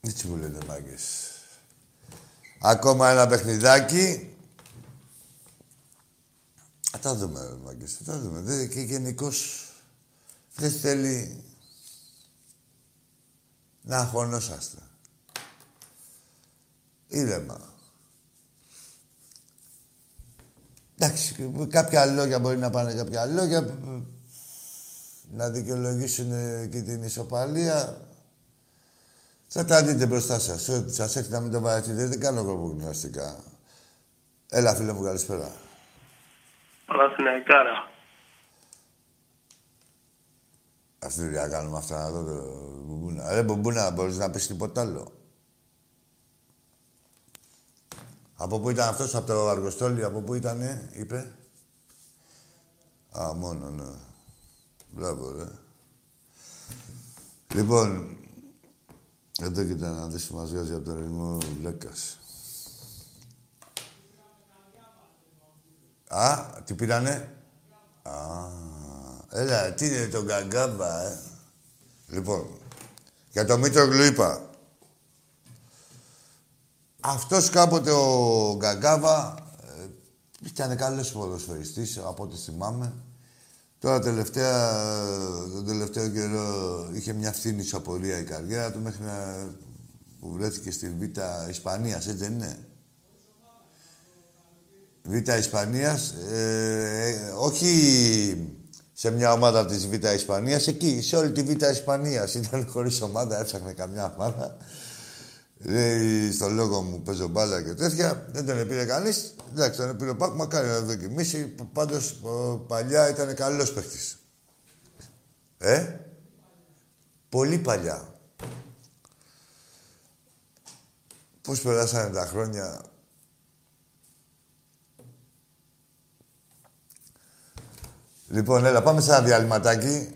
Έτσι μου λένε μάγκες. Ακόμα ένα παιχνιδάκι. Θα τα δούμε, μάγκες. θα τα δούμε. Και γενικώς δεν θέλει να αγχωνόσαστε. Ήρεμα. Εντάξει, κάποια λόγια μπορεί να πάνε κάποια λόγια να δικαιολογήσουν και την ισοπαλία. Θα τα δείτε μπροστά σας. Ό,τι σας έρθει να μην το παρατηρείτε, δεν κάνω εγώ γνωστικά. Έλα, φίλε μου, καλησπέρα. Παναθηναϊκάρα. Αυτή τη δουλειά κάνουμε αυτά να δω το μπουμπούνα. Ρε μπουμπούνα, μπορείς να πεις τίποτα άλλο; Από πού ήταν αυτός, από το Αργοστόλι, από πού ήτανε, είπε; Α, μόνο, ναι. Μπράβο, ρε. Λοιπόν, εδώ κοίτα να δεις που μας βγάζει από τον ρυθμό Βλέκας. Α, τι πήρανε; Α, έλα, τι είναι το γκαγκάμπα, ε; Λοιπόν, για το Μήτρογλου είπα. Αυτός κάποτε ο Γκαγκάβα ε, ήταν καλός ποδοσφαιριστής, από ό,τι θυμάμαι. Τώρα τελευταία, τον τελευταίο καιρό είχε μια φθήνη απορία η καριέρα του μέχρι να που βρέθηκε στη Β' Ισπανίας, έτσι δεν είναι; Β' Ισπανίας, ε, ε, όχι σε μια ομάδα της Β' Ισπανίας, εκεί, σε όλη τη Β' Ισπανίας. Ήταν χωρίς ομάδα, έψαχνε καμιά ομάδα. Λέει στο λόγο μου παίζω μπάλα και τέτοια. Δεν τον πήρε κανείς. Εντάξει, τον πήρε ο Πάκ, μακάρι να δοκιμήσει. Πάντως παλιά ήταν καλός παίχτη. Ε, πολύ παλιά. Πώς περάσανε τα χρόνια. Λοιπόν, έλα, πάμε σε ένα διαλυματάκι.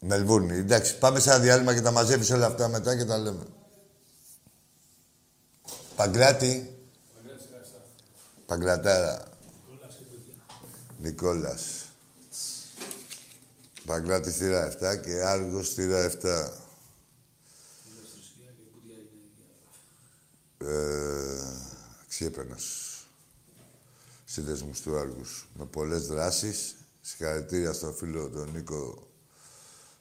Μελβούρνη. Εντάξει, πάμε σε ένα διάλειμμα και τα μαζεύεις όλα αυτά μετά και τα λέμε. Παγκράτη. Παγκρατάρα. Νικόλας. Παγκράτη θύρα 7 και Άργος θύρα 7. Ε, αξιέπαινος. Σύνδεσμος τους Άργους. Με πολλές δράσεις. Συγχαρητήρια στον φίλο τον Νίκο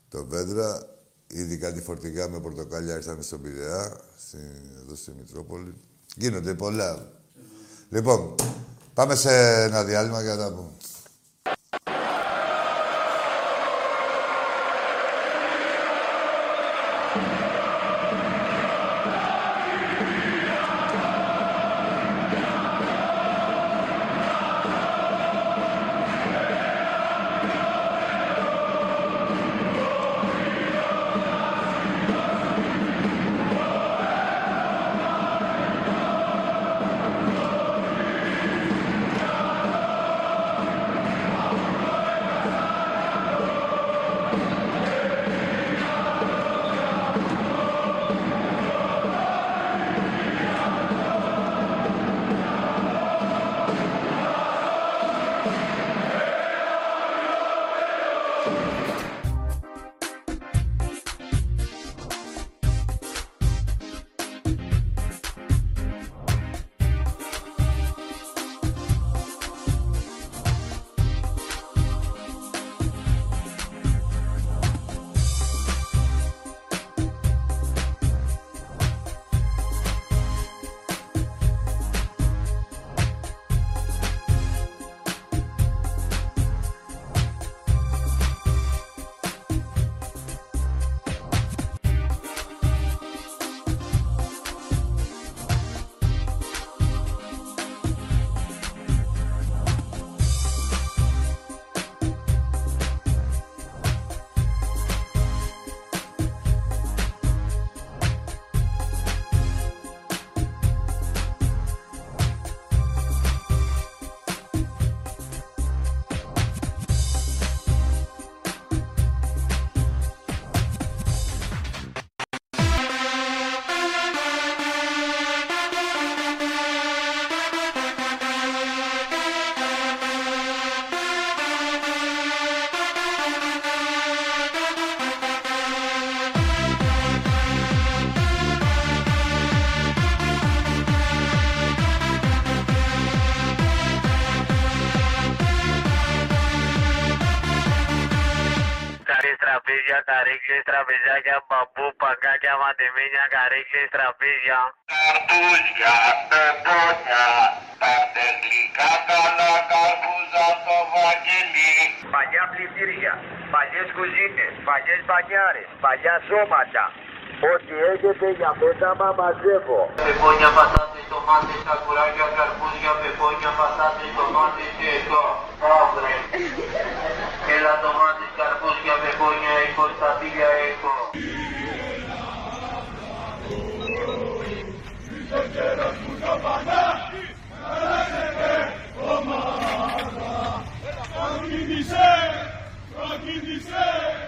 το Βέντρα, ήδη κάτι φορτηγά με πορτοκάλια ήρθαν στον Πειραιά, στη, εδώ στη Μητρόπολη. Γίνονται πολλά. Λοιπόν, πάμε σε ένα διάλειμμα για να τα πούμε. Τραπεζάκια, μπαμπού, παγκάκια, ματεμίνια, καρέκλες, τραπέζια. Καρπούζια, πεπόνια, τα τεχνικά καλά καρπούζα στο βαγγελί. Παλιά πλυντήρια, παλιές κουζίνες, παλιές μπανιάρες, παλιά σώματα. Ό,τι έχετε για πέταμα μαζεύω. Πεπόνια, πατάτε, το μάτι, ντομάτες, σακουράκια, καρπούζια, πεπόνια, πατάτε, πατάτες, ντομάτες και εδώ. Αύριο. Έλα ντομάτες, καρπούζια, πεπόνια, έχω, σταφύλια, έχω. Κοκκινισέ! Κοκκινισέ!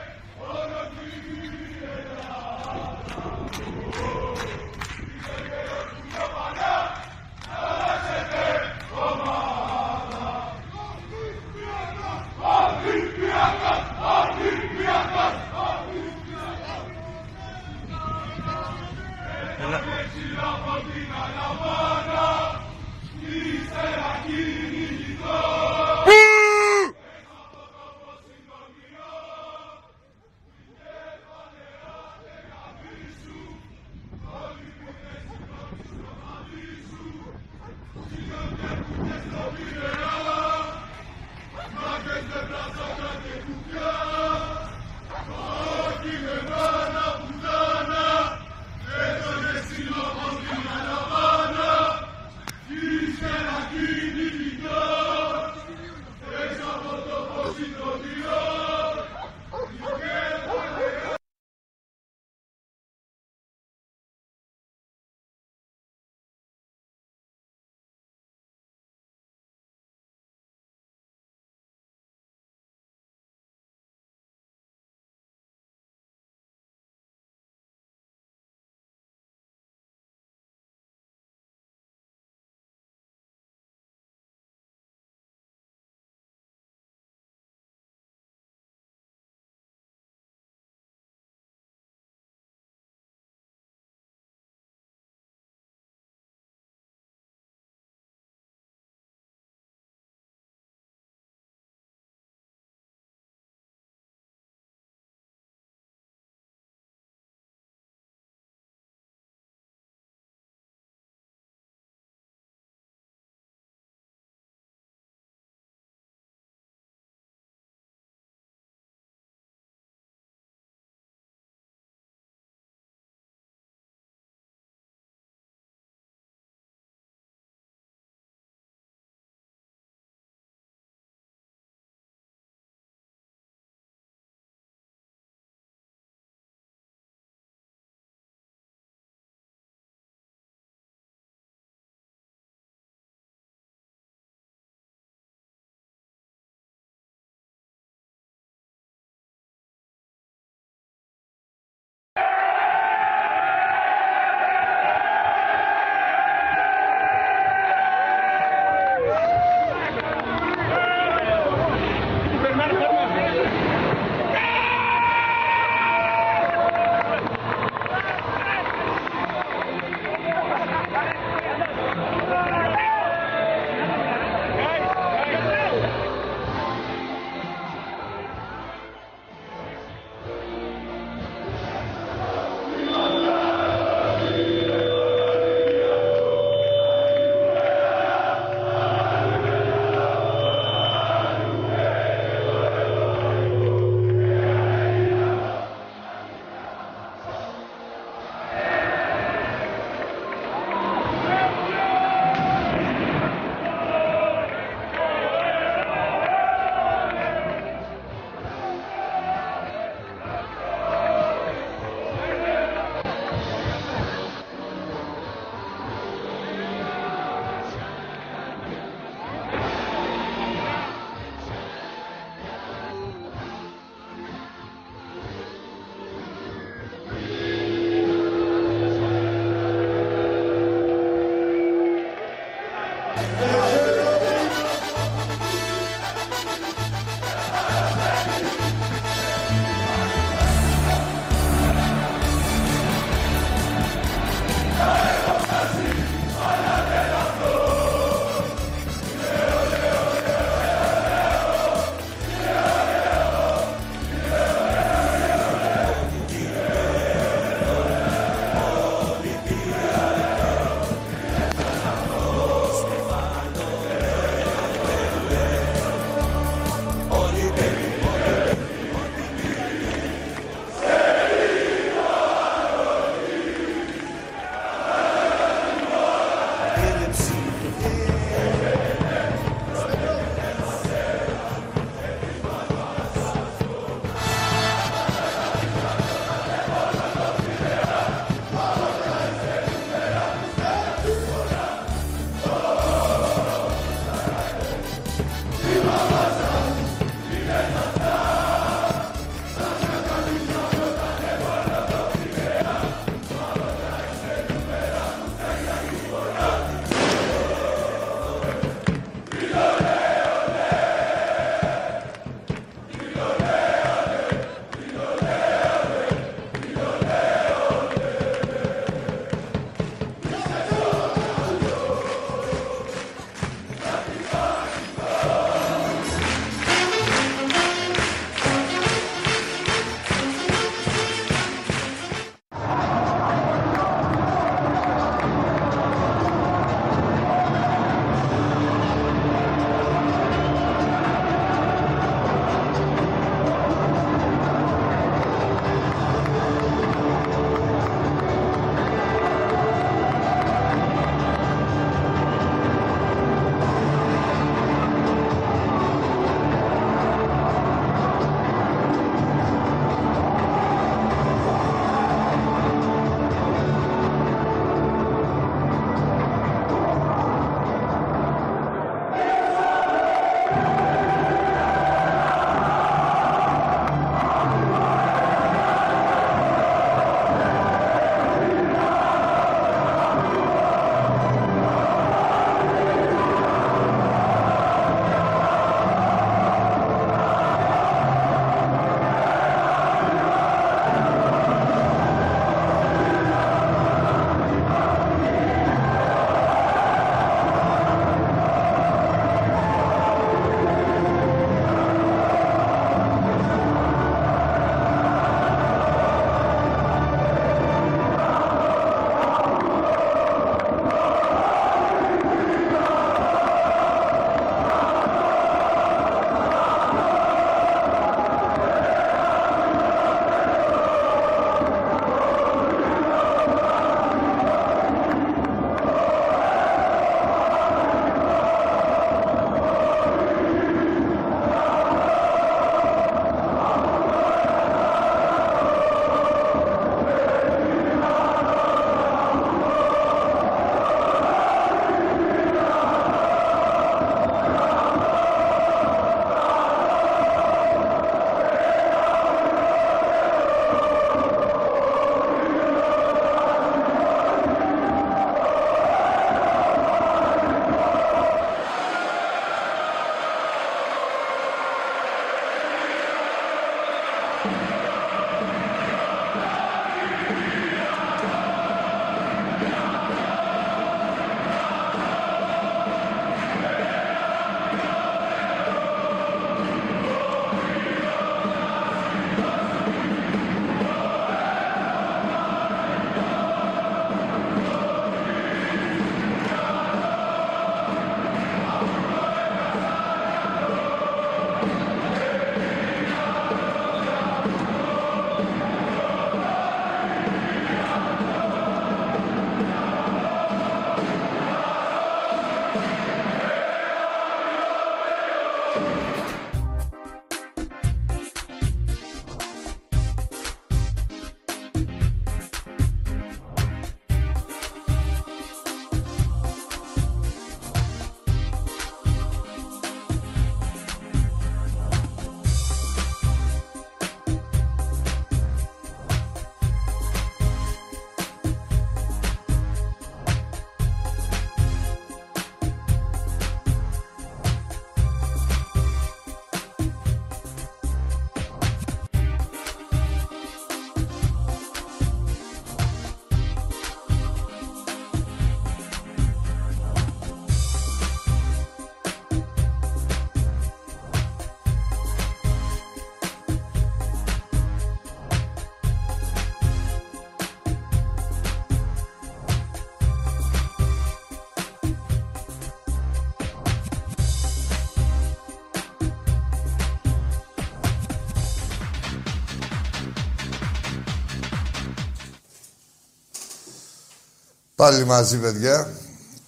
Πάλι μαζί, παιδιά.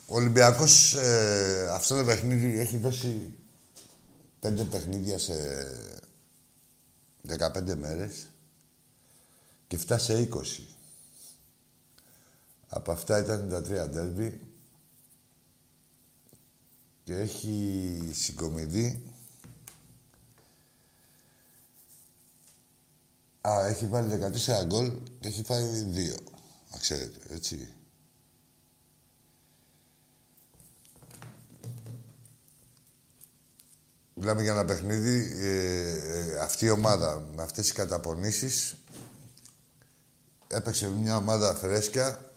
Ο Ολυμπιακός ε, αυτό το παιχνίδι έχει δώσει πέντε παιχνίδια σε 15 μέρες και φτάσει σε 20. Από αυτά ήταν τα τρία ντέρμπι και έχει συγκομιδεί Α, έχει βάλει 14 γκολ και έχει φάει δύο. Να ξέρετε, έτσι. Μιλάμε για ένα παιχνίδι, ε, ε, αυτή η ομάδα με αυτές τις καταπονήσεις έπαιξε μια ομάδα φρέσκια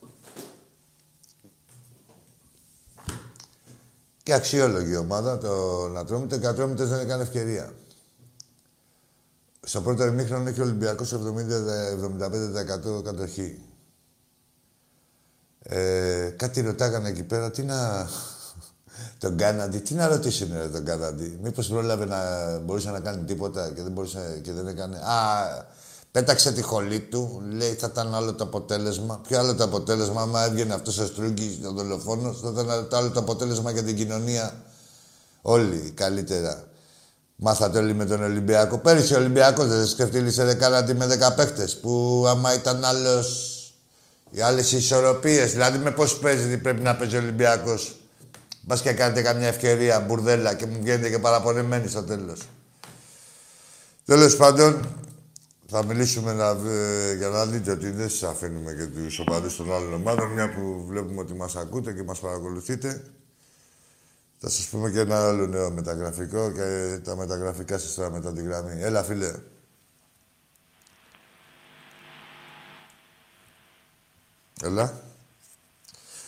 και αξιόλογη ομάδα. Το να τρώμε το Κατρόμητος δεν έκανε ευκαιρία. Στο πρώτο ημίχρονο έχει ο Ολυμπιακός 70-75% κατοχή. Ε, κάτι ρωτάγανε εκεί πέρα, τι να... τον Κάναντι, τι να ρωτήσουν ρε, τον Κάναντι; Μήπως πρόλαβε να μπορούσε να κάνει τίποτα και δεν, μπορούσε, και δεν έκανε. Α, πέταξε τη χολή του, λέει θα ήταν άλλο το αποτέλεσμα. Ποιο άλλο το αποτέλεσμα, άμα έβγαινε αυτός ο Στρούγκης, ο δολοφόνος, θα ήταν το άλλο το αποτέλεσμα για την κοινωνία. Όλοι καλύτερα. Μάθατε όλοι με τον Ολυμπιακό. Πέρυσι ο Ολυμπιακός δεν σκεφτήλησε κάνατε με 10 παίχτες. Που άμα ήταν άλλος. Οι άλλες ισορροπίες. Δηλαδή με πώς παίζει πρέπει να παίζει ο Ολυμπιακός. Μπας και κάνετε καμιά ευκαιρία, μπουρδέλα και μου βγαίνετε και παραπονεμένοι στο τέλος. Τέλος πάντων, θα μιλήσουμε να, ε, για να δείτε ότι δεν σας αφήνουμε και τους οπαδού των άλλων ομάδων, μια που βλέπουμε ότι μας ακούτε και μας παρακολουθείτε. Θα σας πούμε και ένα άλλο νέο μεταγραφικό και τα μεταγραφικά σας τώρα μετά τη γραμμή. Έλα, φίλε. Έλα.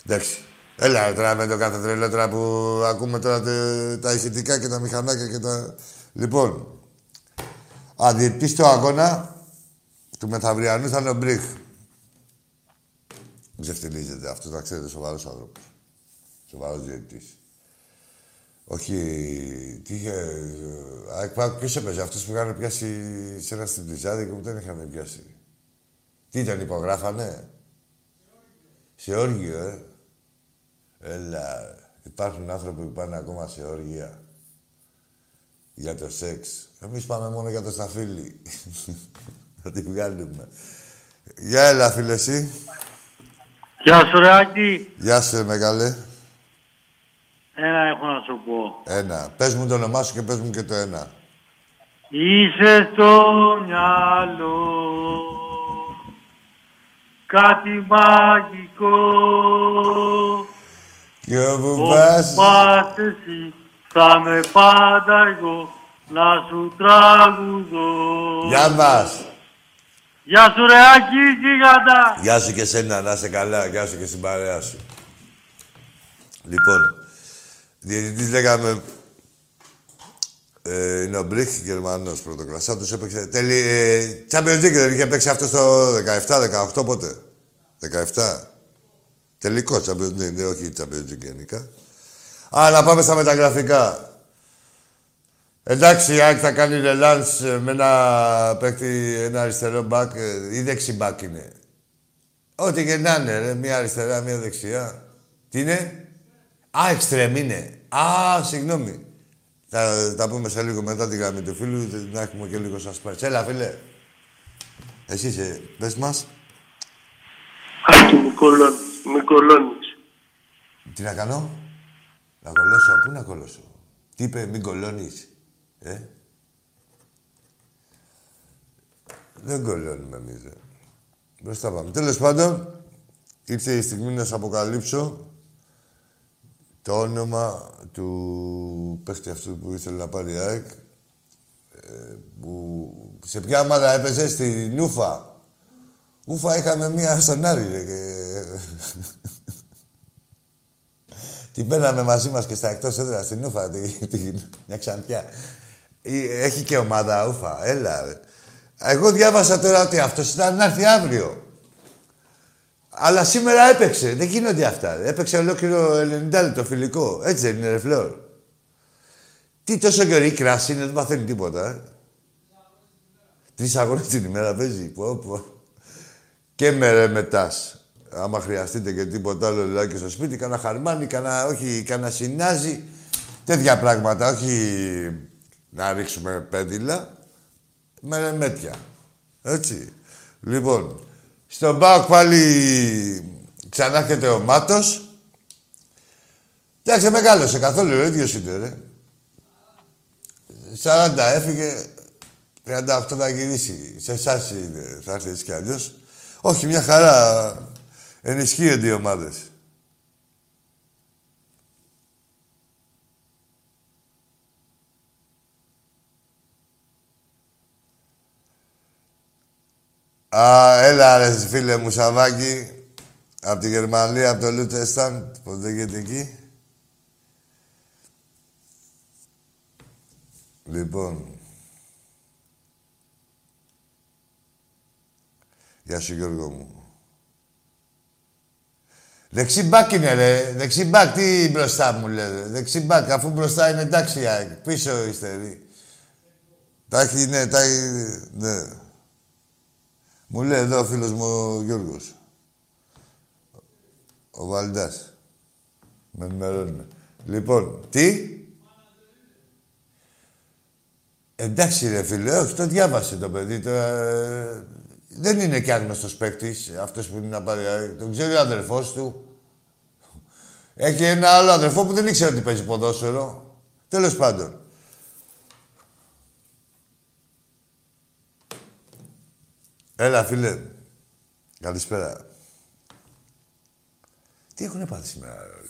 Εντάξει. Έλα τώρα με το κάθε τρελό τώρα που ακούμε τώρα τα ηχητικά και τα μηχανάκια και τα... Λοιπόν, αντιετής στο αγώνα του μεθαυριανού θα είναι ο Μπριχ. Ξεφτιλίζεται αυτό, θα ξέρετε, σοβαρός άνθρωπος. Σοβαρός διαιτητής. Όχι. Τι είχε. Ποιος έπαιζε, αυτό που είχαν πιάσει σε ένα στην Τριζάδη και που δεν είχαν πιάσει. Τι ήταν, υπογράφανε; Σε όργιο, ε. Έλα. Υπάρχουν άνθρωποι που πάνε ακόμα σε όργια. Για το σεξ. Εμείς πάμε μόνο για το σταφύλι. Θα τη βγάλουμε. Γεια, έλα, φίλε, εσύ. Γεια σου, Ράκη. Γεια σου, μεγάλε. Ένα έχω να σου πω. Ένα. Πες μου το όνομά σου και πες μου και το ένα. Είσαι στο μυαλό κάτι μαγικό Και όπου Όπου πας... πας εσύ θα με πάντα εγώ να σου τραγουδώ. Γεια μας. Γεια σου ρε Άκη, γίγαντα. Γεια σου και σένα, να είσαι καλά. Γεια σου και στην παρέα σου. Λοιπόν, διαιτητής λέγαμε... Ε, είναι ο Μπριχ, Γερμανός πρωτοκλασσάς. Τους έπαιξε... Τέλει... Ε, Champions League δεν είχε παίξει αυτό στο 17-18 πότε; 17. Τελικό Champions League, δεν όχι Champions League γενικά. Α, να πάμε στα μεταγραφικά. Εντάξει, η ΑΕΚ θα κάνει ρελάνς ε, με ένα παίκτη, ένα αριστερό μπακ ε, ή δεξί μπακ είναι. Ό,τι και να είναι, ρε. Μία αριστερά, μία δεξιά. Τι είναι; Α, εξτρεμ είναι. Α, συγγνώμη. Θα τα πούμε σε λίγο μετά τη γραμμή του φίλου, να έχουμε και λίγο σας πάρει. Έλα, φίλε. Εσύ είσαι, πες μας. Άκη, μη κολώνεις. Μη κολώνεις. Τι να κάνω; Να κολλώσω. Πού να κολλώσω. Τι είπε, μην κολλώνεις. Ε; Δεν κολλώνουμε εμείς, ρε. Μπροστά πάμε. Τέλος πάντων, ήρθε η στιγμή να σας αποκαλύψω το όνομα του παίχτη αυτού που ήθελε να πάρει η ΑΕΚ. ε, που σε ποια ομάδα έπαιζε, στη Νούφα. Ούφα είχαμε μία στον Άρη, ρε, και... Την παίρναμε μαζί μας και στα εκτός έδρας στην Ούφα, τη, τη, μια ξαντιά. Ε, Έχει και ομάδα Ούφα, έλα. Ρε. Εγώ διάβασα τώρα ότι αυτός ήταν να έρθει αύριο. Αλλά σήμερα έπαιξε. Δεν γίνονται αυτά. Έπαιξε ολόκληρο 90 λεπτό φιλικό. Έτσι δεν είναι, ρε Φλόρ. Τι τόσο καιρή κράση είναι, δεν μαθαίνει τίποτα. Ε. Τρεις αγώνες την ημέρα παίζει. Πω, πω. Και με ρε μετάς. άμα χρειαστείτε και τίποτα άλλο λιλάκι στο σπίτι, κανένα χαρμάνι, κανένα, όχι, κανένα συνάζι. Τέτοια πράγματα, όχι να ρίξουμε πέντυλα, με μέτια. Έτσι. Λοιπόν, στον Πάοκ πάλι ξανά έρχεται ο Μάτος. Εντάξει, μεγάλωσε καθόλου, ο ίδιος είναι, ρε. 40 έφυγε, 38 θα γυρίσει. Σε εσάς είναι, θα έρθει έτσι κι αλλιώς. Όχι, μια χαρά. Ενισχύονται οι ομάδες. Α, έλα ρε φίλε μου Σαββάκη. Από τη Γερμανία, από το Λούτεσταν. Πώς λέγεται εκεί. Λοιπόν. Γεια σου Γιώργο μου. Δεξί μπακ είναι ρε. Δεξί μπακ. Τι μπροστά μου λέει. Δεξί μπακ. Αφού μπροστά είναι εντάξει Πίσω είστε. Ρε. Τα έχει, ναι, τα έχει, ναι. Μου λέει εδώ ο φίλος μου ο Γιώργος. Ο Βαλντάς. Με ενημερώνει. Λοιπόν, τι; Εντάξει ρε φίλε, όχι, το διάβασε το παιδί. Το, ε, δεν είναι κι άγνωστος παίκτης αυτός που είναι να πάρει. Ε, τον ξέρει ο αδερφός του. Έχει ένα άλλο αδερφό που δεν ήξερε ότι παίζει ποδόσφαιρο. Τέλος πάντων. Έλα, φίλε. Καλησπέρα. Τι έχουν πάθει σήμερα, ρε.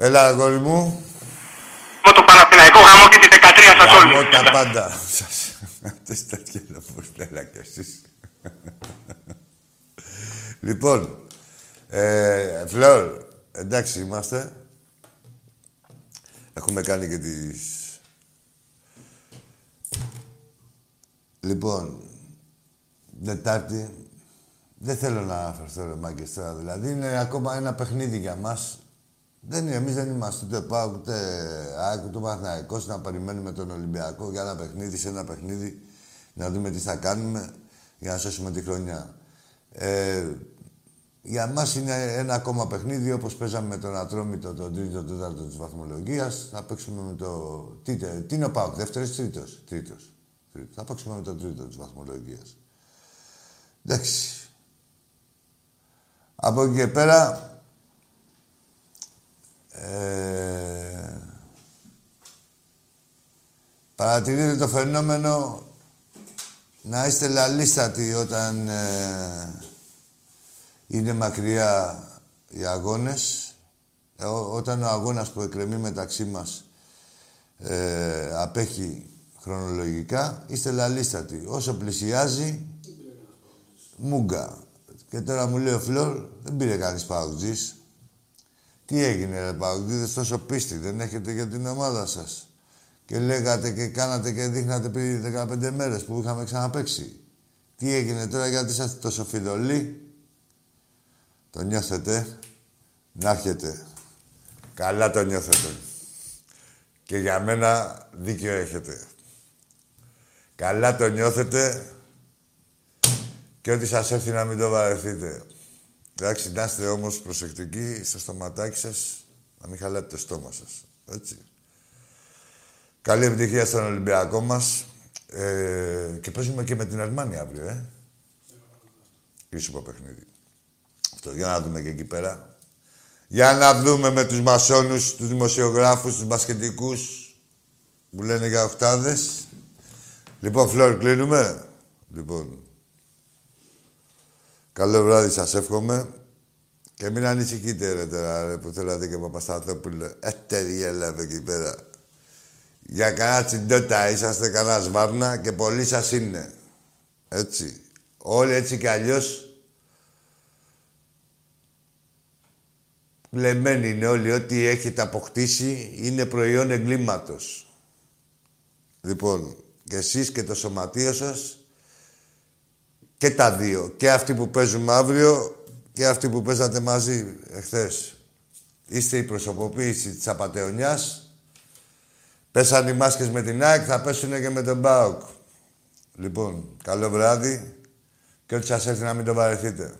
Έλα, αγόρι μου. Με το Παναθηναϊκό γάμο και τη 13 σας όλους. Γαμώ τα πάντα. Σας... Αυτές τα έλα κι εσείς. λοιπόν, ε, Φλόρ, εντάξει είμαστε. Έχουμε κάνει και τις... Λοιπόν, Δετάρτη, δεν θέλω να αναφερθώ ρε μάγκες τώρα, δηλαδή είναι ακόμα ένα παιχνίδι για μας. Δεν είναι, εμείς δεν είμαστε ούτε ΠΑΟΚ, ούτε ΑΕΚ, ούτε Παναθηναϊκός να περιμένουμε τον Ολυμπιακό για ένα παιχνίδι, σε ένα παιχνίδι, να δούμε τι θα κάνουμε για να σώσουμε τη χρονιά. Ε, για μας είναι ένα ακόμα παιχνίδι, όπως παίζαμε με τον Ατρόμητο τον τρίτο, τέταρτο της βαθμολογίας. Θα παίξουμε με το... Τι, τι είναι ο ΠΑΟΚ, δεύτερος, τρίτος. Τρίτος. τρίτος. Θα παίξουμε με τον τρίτο της βαθμολογίας. Εντάξει. Από εκεί και πέρα, ε, παρατηρείτε το φαινόμενο να είστε λαλίστατοι όταν ε, είναι μακριά οι αγώνες. Ε, όταν ο αγώνας που εκκρεμεί μεταξύ μας ε, απέχει χρονολογικά, είστε λαλίστατοι. Όσο πλησιάζει, μούγκα. Και τώρα μου λέει ο Φλόρ, δεν πήρε κανείς παουτζής. Τι έγινε ρε παουτζίδες, τόσο πίστη δεν έχετε για την ομάδα σας. Και λέγατε και κάνατε και δείχνατε πριν 15 μέρες που είχαμε ξαναπέξει. Τι έγινε τώρα, γιατί είσαστε τόσο φιδωλοί. Το νιώθετε; Να έρχεται. Καλά το νιώθετε. Και για μένα δίκιο έχετε. Καλά το νιώθετε και ό,τι σας έρθει να μην το βαρεθείτε. Εντάξει, να είστε όμως προσεκτικοί στο στοματάκι σας, να μην χαλάτε το στόμα σας. Έτσι. Καλή επιτυχία στον Ολυμπιακό μας. Ε, και παίζουμε και με την Αρμάνια αύριο, ε. Ήσου παιχνίδι. Αυτό, για να δούμε και εκεί πέρα. Για να δούμε με τους μασόνους, τους δημοσιογράφους, τους μπασκετικούς που λένε για οχτάδες. Λοιπόν, Φλόρ, κλείνουμε. Λοιπόν, καλό βράδυ σας εύχομαι. Και μην ανησυχείτε ρε τώρα, ρε, που θέλατε και Παπασταθόπουλο. Έτερη έλαβε εκεί πέρα. Για κανένα τσιντότα είσαστε κανένας σβάρνα και πολλοί σας είναι. Έτσι. Όλοι έτσι κι αλλιώς Λεμένοι είναι όλοι, ό,τι έχετε αποκτήσει είναι προϊόν εγκλήματος. Λοιπόν, και εσείς και το σωματείο σας και τα δύο. Και αυτοί που παίζουμε αύριο και αυτοί που παίζατε μαζί εχθές. Είστε η προσωποποίηση της απατεωνιάς. Πέσαν οι μάσκες με την ΑΕΚ, θα πέσουν και με τον ΠΑΟΚ. Λοιπόν, καλό βράδυ και ό,τι σας έρθει να μην το βαρεθείτε.